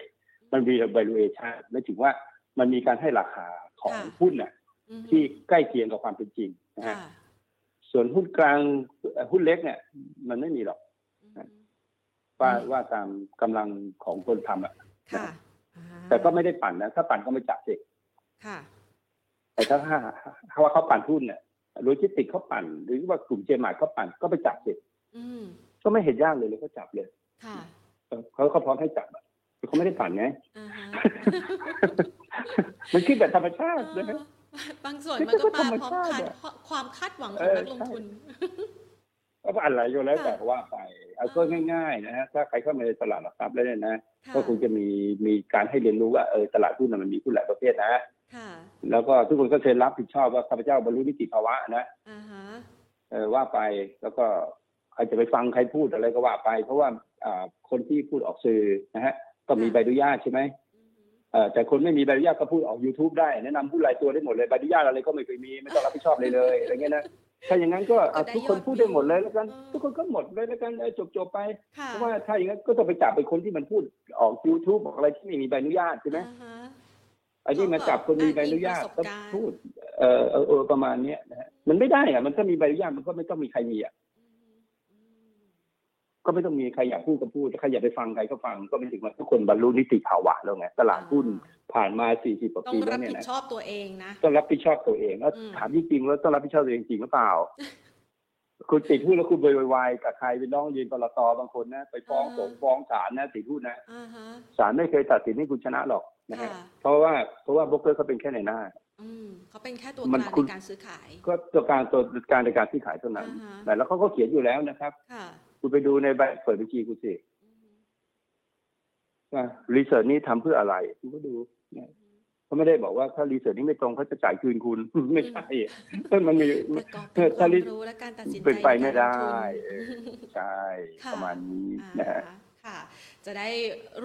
มันมี valuation ไม่ถึงว่ามันมีการให้ราคาของค่ะหุ้นน่ะอือฮึ ที่ใกล้เคียงกับความเป็นจริงนะฮะค่ะส่วนหุ้นกลางเอ่อหุ้นเล็กเนี่ย มันไม่มีหรอกอือฮึว่าอืมว่าตามกำลังของคนทำอะค่ะอ่าแต่ก็ไม่ได้ปั่นนะ ถ้าปั่นก็ไม่จับสิค่ะแต่ถ้าถ้าถ้าว่าเขาปั่นหุ้นเนี่ยโลจิสติกเขาปั่น หรือว่ากลุ่มเจมาร์เขาปั่นก็ไปจับสิอืมก็ไม่เห็นยากเลยเลยก็จับเลยค่ะเออเขาเขาพร้อมให้จับอะแต่เขาไม่ได้ปั่นไงอ่าฮะมันขึ้นแบบธรรมชาตินะฮะเออ บางส่วนนี่มันก็ก็มาธรรมพร้อมชาติคาดอะความคาดหวังขเอองอนักลงใช่ทุน ก็อะไรก็แล้วค่ะแต่ว่าไป เอาก็ง่ายๆนะฮะถ้าใครเข้ามาในตลาดหลักทรัพย์แล้วเนี่ยนะค่ะก็คงจะมีมีการให้เรียนรู้ว่าเออตลาดหุ้นน่ะมันมีหุ้นหลายประเภทนะค่ะแล้วก็ทุกคนก็เซ็นรับผิดชอบว่าข้าพเจ้าบรรลุนิติภาวะนะอ่าฮะเออว่าไปแล้วก็ใครจะไปฟังใครพูดอะไรก็ว่าไป เพราะว่าอ่าคนที่พูดออกสื่อนะฮะ ก็มีใบอนุญาตใช่ไหมอือฮึเออ แต่คนไม่มีใบอนุญาตก็พูดออก YouTube ได้แนะนำผู้รายตัวได้หมดเลยใบอนุญาตอะไรก็ไม่เคยมีไม่ต้องรับผิดชอบเลยเลยอะไรเงี้ยนะถ้าอย่างนั้นก็อะทุกคนพูดได้หมดเลยแล้วกัน ทุกคนก็หมดเลยแล้วกันจบจบๆไปค่ะเพราะว่าถ้าอย่างนั้นก็ต้องไปจับไปคนที่มันพูดออก YouTube ออกอะไรที่ไม่มีใบอนุญาตใช่ไหมอ่าฮะอันนี้มาจับคนมีใบอนุญาตอ้างอิงปก็ระสบการณ์พูดเออเออเออประมาณเนี้ยนะฮะมันไม่ได้อะมันก็มีใบอนุญาตมันก็ไม่ต้องมีใครมีอะอืม ก็ไม่ต้องมีใครอยากพูดก็พูดใครอยากไปฟังใครก็ฟังก็ไม่ถึงว่าทุกคนบรรลุนิติภาวะแล้วไงตลาดหุ้นผ่านมา 40กว่าต้องปีรัแล้บวเนี่ยผิดนะชอบตัวเองนะต้องรับผิดชอบตัวเองแล้วอืมถามจริงๆแล้วต้องรับผิดชอบตัวเองจริงหรือเปล่า คุณติดหุ้นแล้วคุณไปวายกับใครไปร้องเรียนกรตบางคนนะ ไปฟ้องอ่าสงฟ้องศาลนะติดหุ้นนะอ่าฮะศาลไม่เคยตัดสินให้คุณชนะหรอกนะฮะค่ะเพราะว่าเพราะว่าโบรกเกอร์เขาเป็นแค่ในหน้าอืมเขาเป็นแค่ตัวมักนลางคุในณการซื้อขาย ก็ตัวการตัวการในการซื้อขายเท่านั้นอ่าฮะแต่แล้วเขาก็เขียนอยู่แล้วนะครับ ค่ะคุณไปดูในใบเปิดบัญชีคุณสิว่ารีเสิร์ชนี้ทำเพื่ออะไร คุณก็ดูเนี่ยเขาไม่ได้บอกว่าถ้ารีเสิร์ชนี้ไม่ตรงเขาจะจ่ายคืนคุณ ไม่ใช่มันมีประกอบกับคถ้าวามรีรู้และการตัดสินใจเป็นไปไม่ได้ในการลงทุนเออใช่ค่ะประมาณนี้อ่านะฮะค่ะจะได้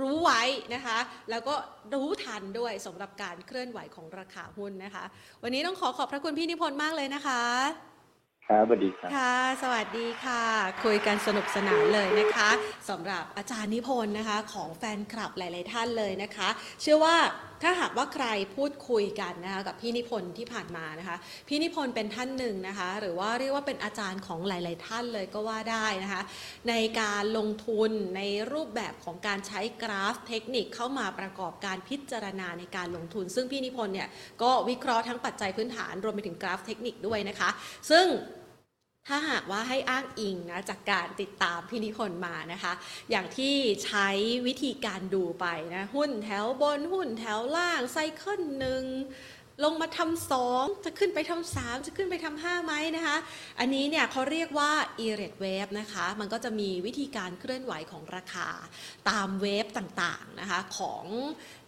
รู้ไว้นะคะ แล้วก็รู้ทันด้วยสำหรับการเคลื่อนไหวของราคาหุ้นนะคะ วันนี้ต้องขอขอบพระคุณพี่นิพนธ์มากเลยนะคะ ครับสวัสดีครับ ค่ะ สวัสดีค่ะ คุยกันสนุกสนานเลยนะคะสำหรับอาจารย์นิพนธ์นะคะของแฟนคลับหลาย ๆ ท่านเลยนะคะ เชื่อว่าถ้าหากว่าใครพูดคุยกันนะคะกับพี่นิพนธ์ที่ผ่านมานะคะ พี่นิพนธ์เป็นท่านหนึ่งนะคะ หรือว่าเรียกว่าเป็นอาจารย์ของหลาย ๆ ท่านเลยก็ว่าได้นะคะ ในการลงทุนในรูปแบบของการใช้กราฟเทคนิคเข้ามาประกอบการพิจารณาในการลงทุน ซึ่งพี่นิพนธ์เนี่ยก็วิเคราะห์ทั้งปัจจัยพื้นฐานรวมไปถึงกราฟเทคนิคด้วยนะคะ ซึ่ง ถ้าหากว่าให้อ้างอิงนะจากการติดตามพี่นิพนธ์มานะคะ อย่างที่ใช้วิธีการดูไปนะหุ้นแถวบนหุ้นแถวล่างไซเคิลหนึ่งลงมาทำสองจะขึ้นไปทำสามจะขึ้นไปทำห้าไหมนะคะ อันนี้เนี่ยเขาเรียกว่า e r a t wave นะคะ มันก็จะมีวิธีการเคลื่อนไหวของราคาตามเวฟต่างๆนะคะของ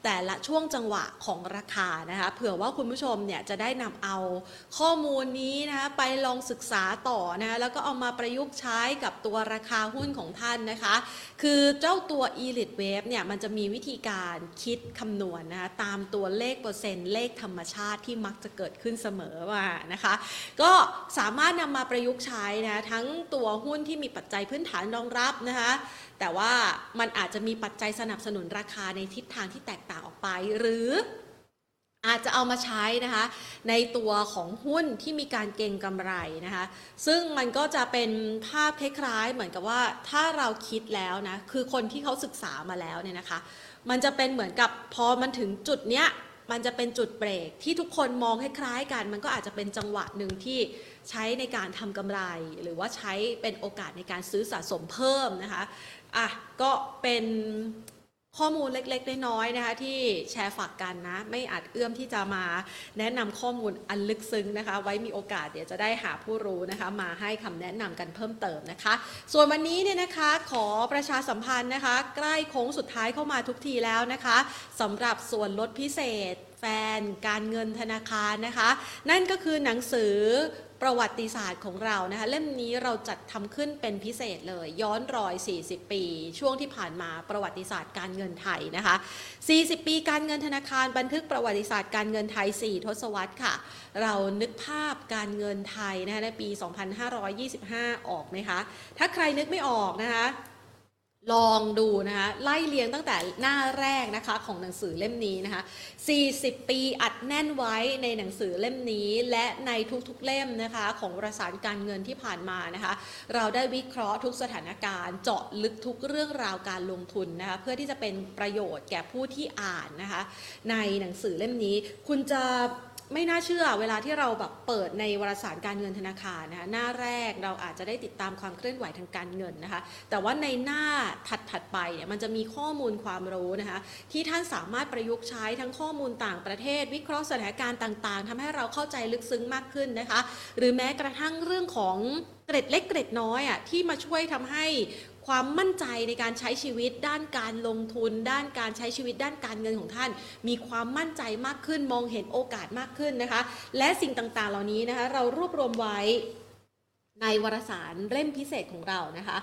แต่ละช่วงจังหวะของราคานะคะเผื่อว่าคุณผู้ชมเนี่ยจะได้นำเอาข้อมูลนี้นะคะไปลองศึกษาต่อนะคะแล้วก็เอามาประยุกต์ใช้กับตัวราคาหุ้นของท่านนะคะ คือเจ้าตัว Elite Wave เนี่ยมันจะมีวิธีการคิดคำนวณนะคะตามตัวเลขเปอร์เซ็นต์เลขธรรมชาติที่มักจะเกิดขึ้นเสมอว่านะคะก็สามารถนำมาประยุกต์ใช้นะทั้งตัวหุ้นที่มีปัจจัยพื้นฐานรองรับนะคะ แต่ว่ามันอาจจะมีปัจจัยสนับสนุนราคาในทิศทางที่แตกต่างออกไป หรืออาจจะเอามาใช้นะคะในตัวของหุ้นที่มีการเก็งกำไรนะคะซึ่งมันก็จะเป็นภาพคล้ายๆ เหมือนกับว่าถ้าเราคิดแล้วนะคือคนที่เขาศึกษามาแล้วเนี่ยนะคะ มันจะเป็นเหมือนกับพอมันถึงจุดเนี้ยมันจะเป็นจุดเบรกที่ทุกคนมองคล้ายๆกัน มันก็อาจจะเป็นจังหวะหนึ่งที่ใช้ในการทำกำไร หรือว่าใช้เป็นโอกาสในการซื้อสะสมเพิ่มนะคะ อะก็เป็นข้อมูลเล็กๆ น้อยๆนะคะที่แชร์ฝากกันนะ ไม่อาจเอื้อมที่จะมาแนะนำข้อมูลอันลึกซึ้งนะคะ ไว้มีโอกาสเดี๋ยวจะได้หาผู้รู้นะคะ มาให้คำแนะนำกันเพิ่มเติมนะคะ ส่วนวันนี้เนี่ยนะคะขอประชาสัมพันธ์นะคะ ใกล้โค้งสุดท้ายเข้ามาทุกทีแล้วนะคะสำหรับส่วนลดพิเศษแฟนการเงินธนาคารนะคะ นั่นก็คือหนังสือ ประวัติศาสตร์ของเรานะคะเล่มนี้เราจัดทำขึ้นเป็นพิเศษเลย ย้อนรอย 40 ปี ช่วงที่ผ่านมาประวัติศาสตร์การเงินไทยนะคะ 40 ปีการเงินธนาคารบันทึกประวัติศาสตร์การเงินไทย 4 ทศวรรษค่ะ เรานึกภาพการเงินไทยนะคะในปี 2525 ออกไหมคะ ถ้าใครนึกไม่ออกนะคะ ลองดูนะคะไล่เรียงตั้งแต่หน้าแรกนะคะของหนังสือเล่มนี้นะคะ 40 ปีอัดแน่นไว้ในหนังสือเล่มนี้ และในทุกๆเล่มนะคะของวารสารการเงินที่ผ่านมานะคะ เราได้วิเคราะห์ทุกสถานการณ์เจาะลึกทุกเรื่องราวการลงทุนนะคะเพื่อที่จะเป็นประโยชน์แก่ผู้ที่อ่านนะคะ ในหนังสือเล่มนี้คุณจะ ไม่น่าเชื่อเวลาที่เราแบบเปิดในวารสารการเงินธนาคารนะคะหน้าแรกเราอาจจะได้ติดตามความเคลื่อนไหวทางการเงินนะคะ แต่ว่าในหน้าถัดๆไปเนี่ยมันจะมีข้อมูลความรู้นะคะที่ท่านสามารถประยุกต์ใช้ทั้งข้อมูลต่างประเทศ วิเคราะห์สถานการณ์ต่างๆทำให้เราเข้าใจลึกซึ้งมากขึ้นนะคะ หรือแม้กระทั่งเรื่องของเกร็ดเล็กเกร็ดน้อยอะที่มาช่วยทำให้ ความมั่นใจในการใช้ชีวิต ด้านการลงทุน ด้านการใช้ชีวิต ด้านการเงินของท่าน มีความมั่นใจมากขึ้นมองเห็นโอกาสมากขึ้นนะคะ และสิ่งต่างๆ เหล่านี้นะคะเรารวบรวมไว้ในวารสารเล่มพิเศษของเรานะคะ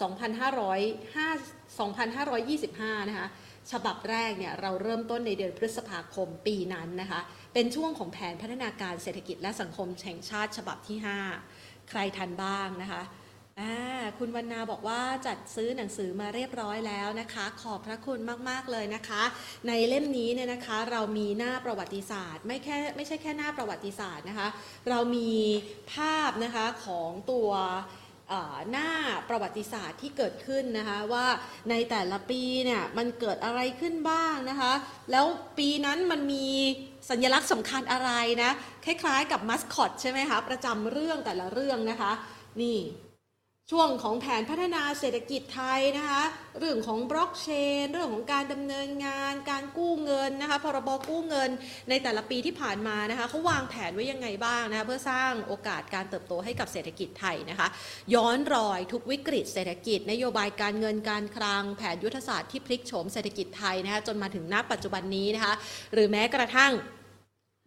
2,505 2,525 นะคะฉบับแรกเนี่ยเราเริ่มต้นในเดือนพฤษภาคมปีนั้นนะคะเป็นช่วงของแผนพัฒนาการเศรษฐกิจและสังคมแห่งชาติฉบับที่ 5 ใครทันบ้างนะคะ คุณวรรณาบอกว่าจัดซื้อหนังสือมาเรียบร้อยแล้วนะคะ ขอบพระคุณมากๆเลยนะคะ ในเล่มนี้เนี่ยนะคะ เรามีหน้าประวัติศาสตร์ ไม่แค่ไม่ใช่แค่หน้าประวัติศาสตร์นะคะ เรามีภาพนะคะของตัวหน้าประวัติศาสตร์ที่เกิดขึ้นนะคะว่าในแต่ละปีเนี่ยมันเกิดอะไรขึ้นบ้างนะคะ แล้วปีนั้นมันมีสัญลักษณ์สำคัญอะไรนะ คล้ายๆกับมัสคอตใช่ไหมคะ ประจำเรื่องแต่ละเรื่องนะคะ นี่ ช่วงของแผนพัฒนาเศรษฐกิจไทยนะคะ เรื่องของบล็อกเชน เรื่องของการดำเนินงาน การกู้เงินนะคะ พรบกู้เงินในแต่ละปีที่ผ่านมานะคะเขาวางแผนไว้ยังไงบ้างนะคะเพื่อสร้างโอกาสการเติบโตให้กับเศรษฐกิจไทยนะคะ ย้อนรอยทุกวิกฤตเศรษฐกิจ นโยบายการเงินการคลัง แผนยุทธศาสตร์ที่พลิกโฉมเศรษฐกิจไทยนะคะจนมาถึงณปัจจุบันนี้นะคะ หรือแม้กระทั่ง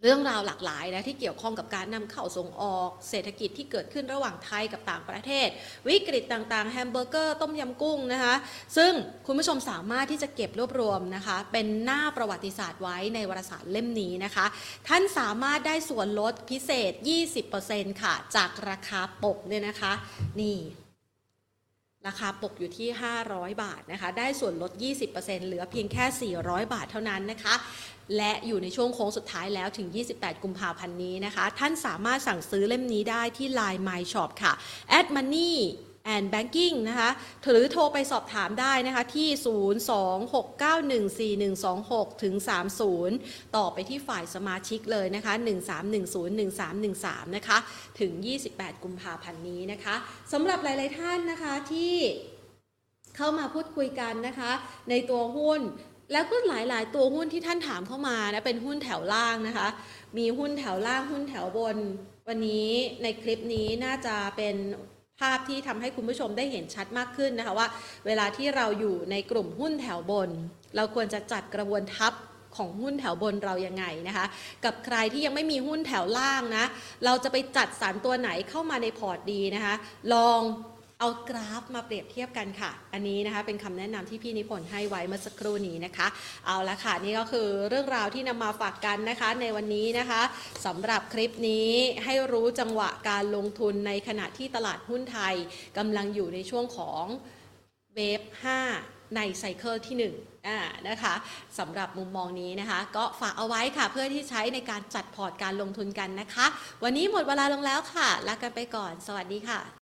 เรื่องราวหลากหลายนะที่เกี่ยวข้องกับการนำเข้าส่งออก เศรษฐกิจที่เกิดขึ้นระหว่างไทยกับต่างประเทศ วิกฤตต่างๆ แฮมเบอร์เกอร์ ต้มยำกุ้งนะคะ ซึ่งคุณผู้ชมสามารถที่จะเก็บรวบรวมนะคะ เป็นหน้าประวัติศาสตร์ไว้ในวารสารเล่มนี้นะคะ ท่านสามารถได้ส่วนลดพิเศษ 20%ค่ะ จากราคาปกเนี่ยนะคะ นี่ราคาปกอยู่ที่ 500 บาทนะคะ ได้ส่วนลด 20%เหลือเพียงแค่ 400 บาทเท่านั้นนะคะ และอยู่ในช่วงโค้งสุดท้ายแล้วถึง 28 กุมภาพันธ์นี้นะคะ ท่านสามารถสั่งซื้อเล่มนี้ได้ที่ Line My Shop ค่ะ at money and banking นะคะหรือโทรไปสอบถามได้นะคะที่ 026914126 ถึง 30 ต่อไปที่ฝ่ายสมาชิกเลยนะคะ 13101313 นะคะ ถึง 28 กุมภาพันธ์นี้นะคะสำหรับหลาย ๆ ท่านนะคะที่เข้ามาพูดคุยกันนะคะ ในตัวหุ้น แล้วก็หลายๆ ตัวหุ้นที่ท่านถามเข้ามานะเป็นหุ้นแถวล่างนะคะ มีหุ้นแถวล่างหุ้นแถวบน วันนี้ในคลิปนี้น่าจะเป็นภาพที่ทำให้คุณผู้ชมได้เห็นชัดมากขึ้นนะคะว่า เวลาที่เราอยู่ในกลุ่มหุ้นแถวบน เราควรจะจัดกระบวนทัพของหุ้นแถวบนเรายังไงนะคะ กับใครที่ยังไม่มีหุ้นแถวล่างนะ เราจะไปจัดสรรตัวไหนเข้ามาในพอร์ตดีนะคะ ลอง เอากราฟมาเปรียบเทียบกันค่ะ อันนี้นะคะเป็นคำแนะนำที่พี่นิพนธ์ให้ไว้เมื่อสักครู่นี้นะคะ เอาละค่ะนี่ก็คือเรื่องราวที่นำมาฝากกันนะคะในวันนี้นะคะสำหรับคลิปนี้ให้รู้จังหวะการลงทุนในขณะที่ตลาดหุ้นไทยกำลังอยู่ในช่วงของ wave 5ใน cycle ที่1อ่านะคะสำหรับมุมมองนี้นะคะ ก็ฝากเอาไว้ค่ะเพื่อที่ใช้ในการจัดพอร์ตการลงทุนกันนะคะ วันนี้หมดเวลาลงแล้วค่ะลากันไปก่อน สวัสดีค่ะ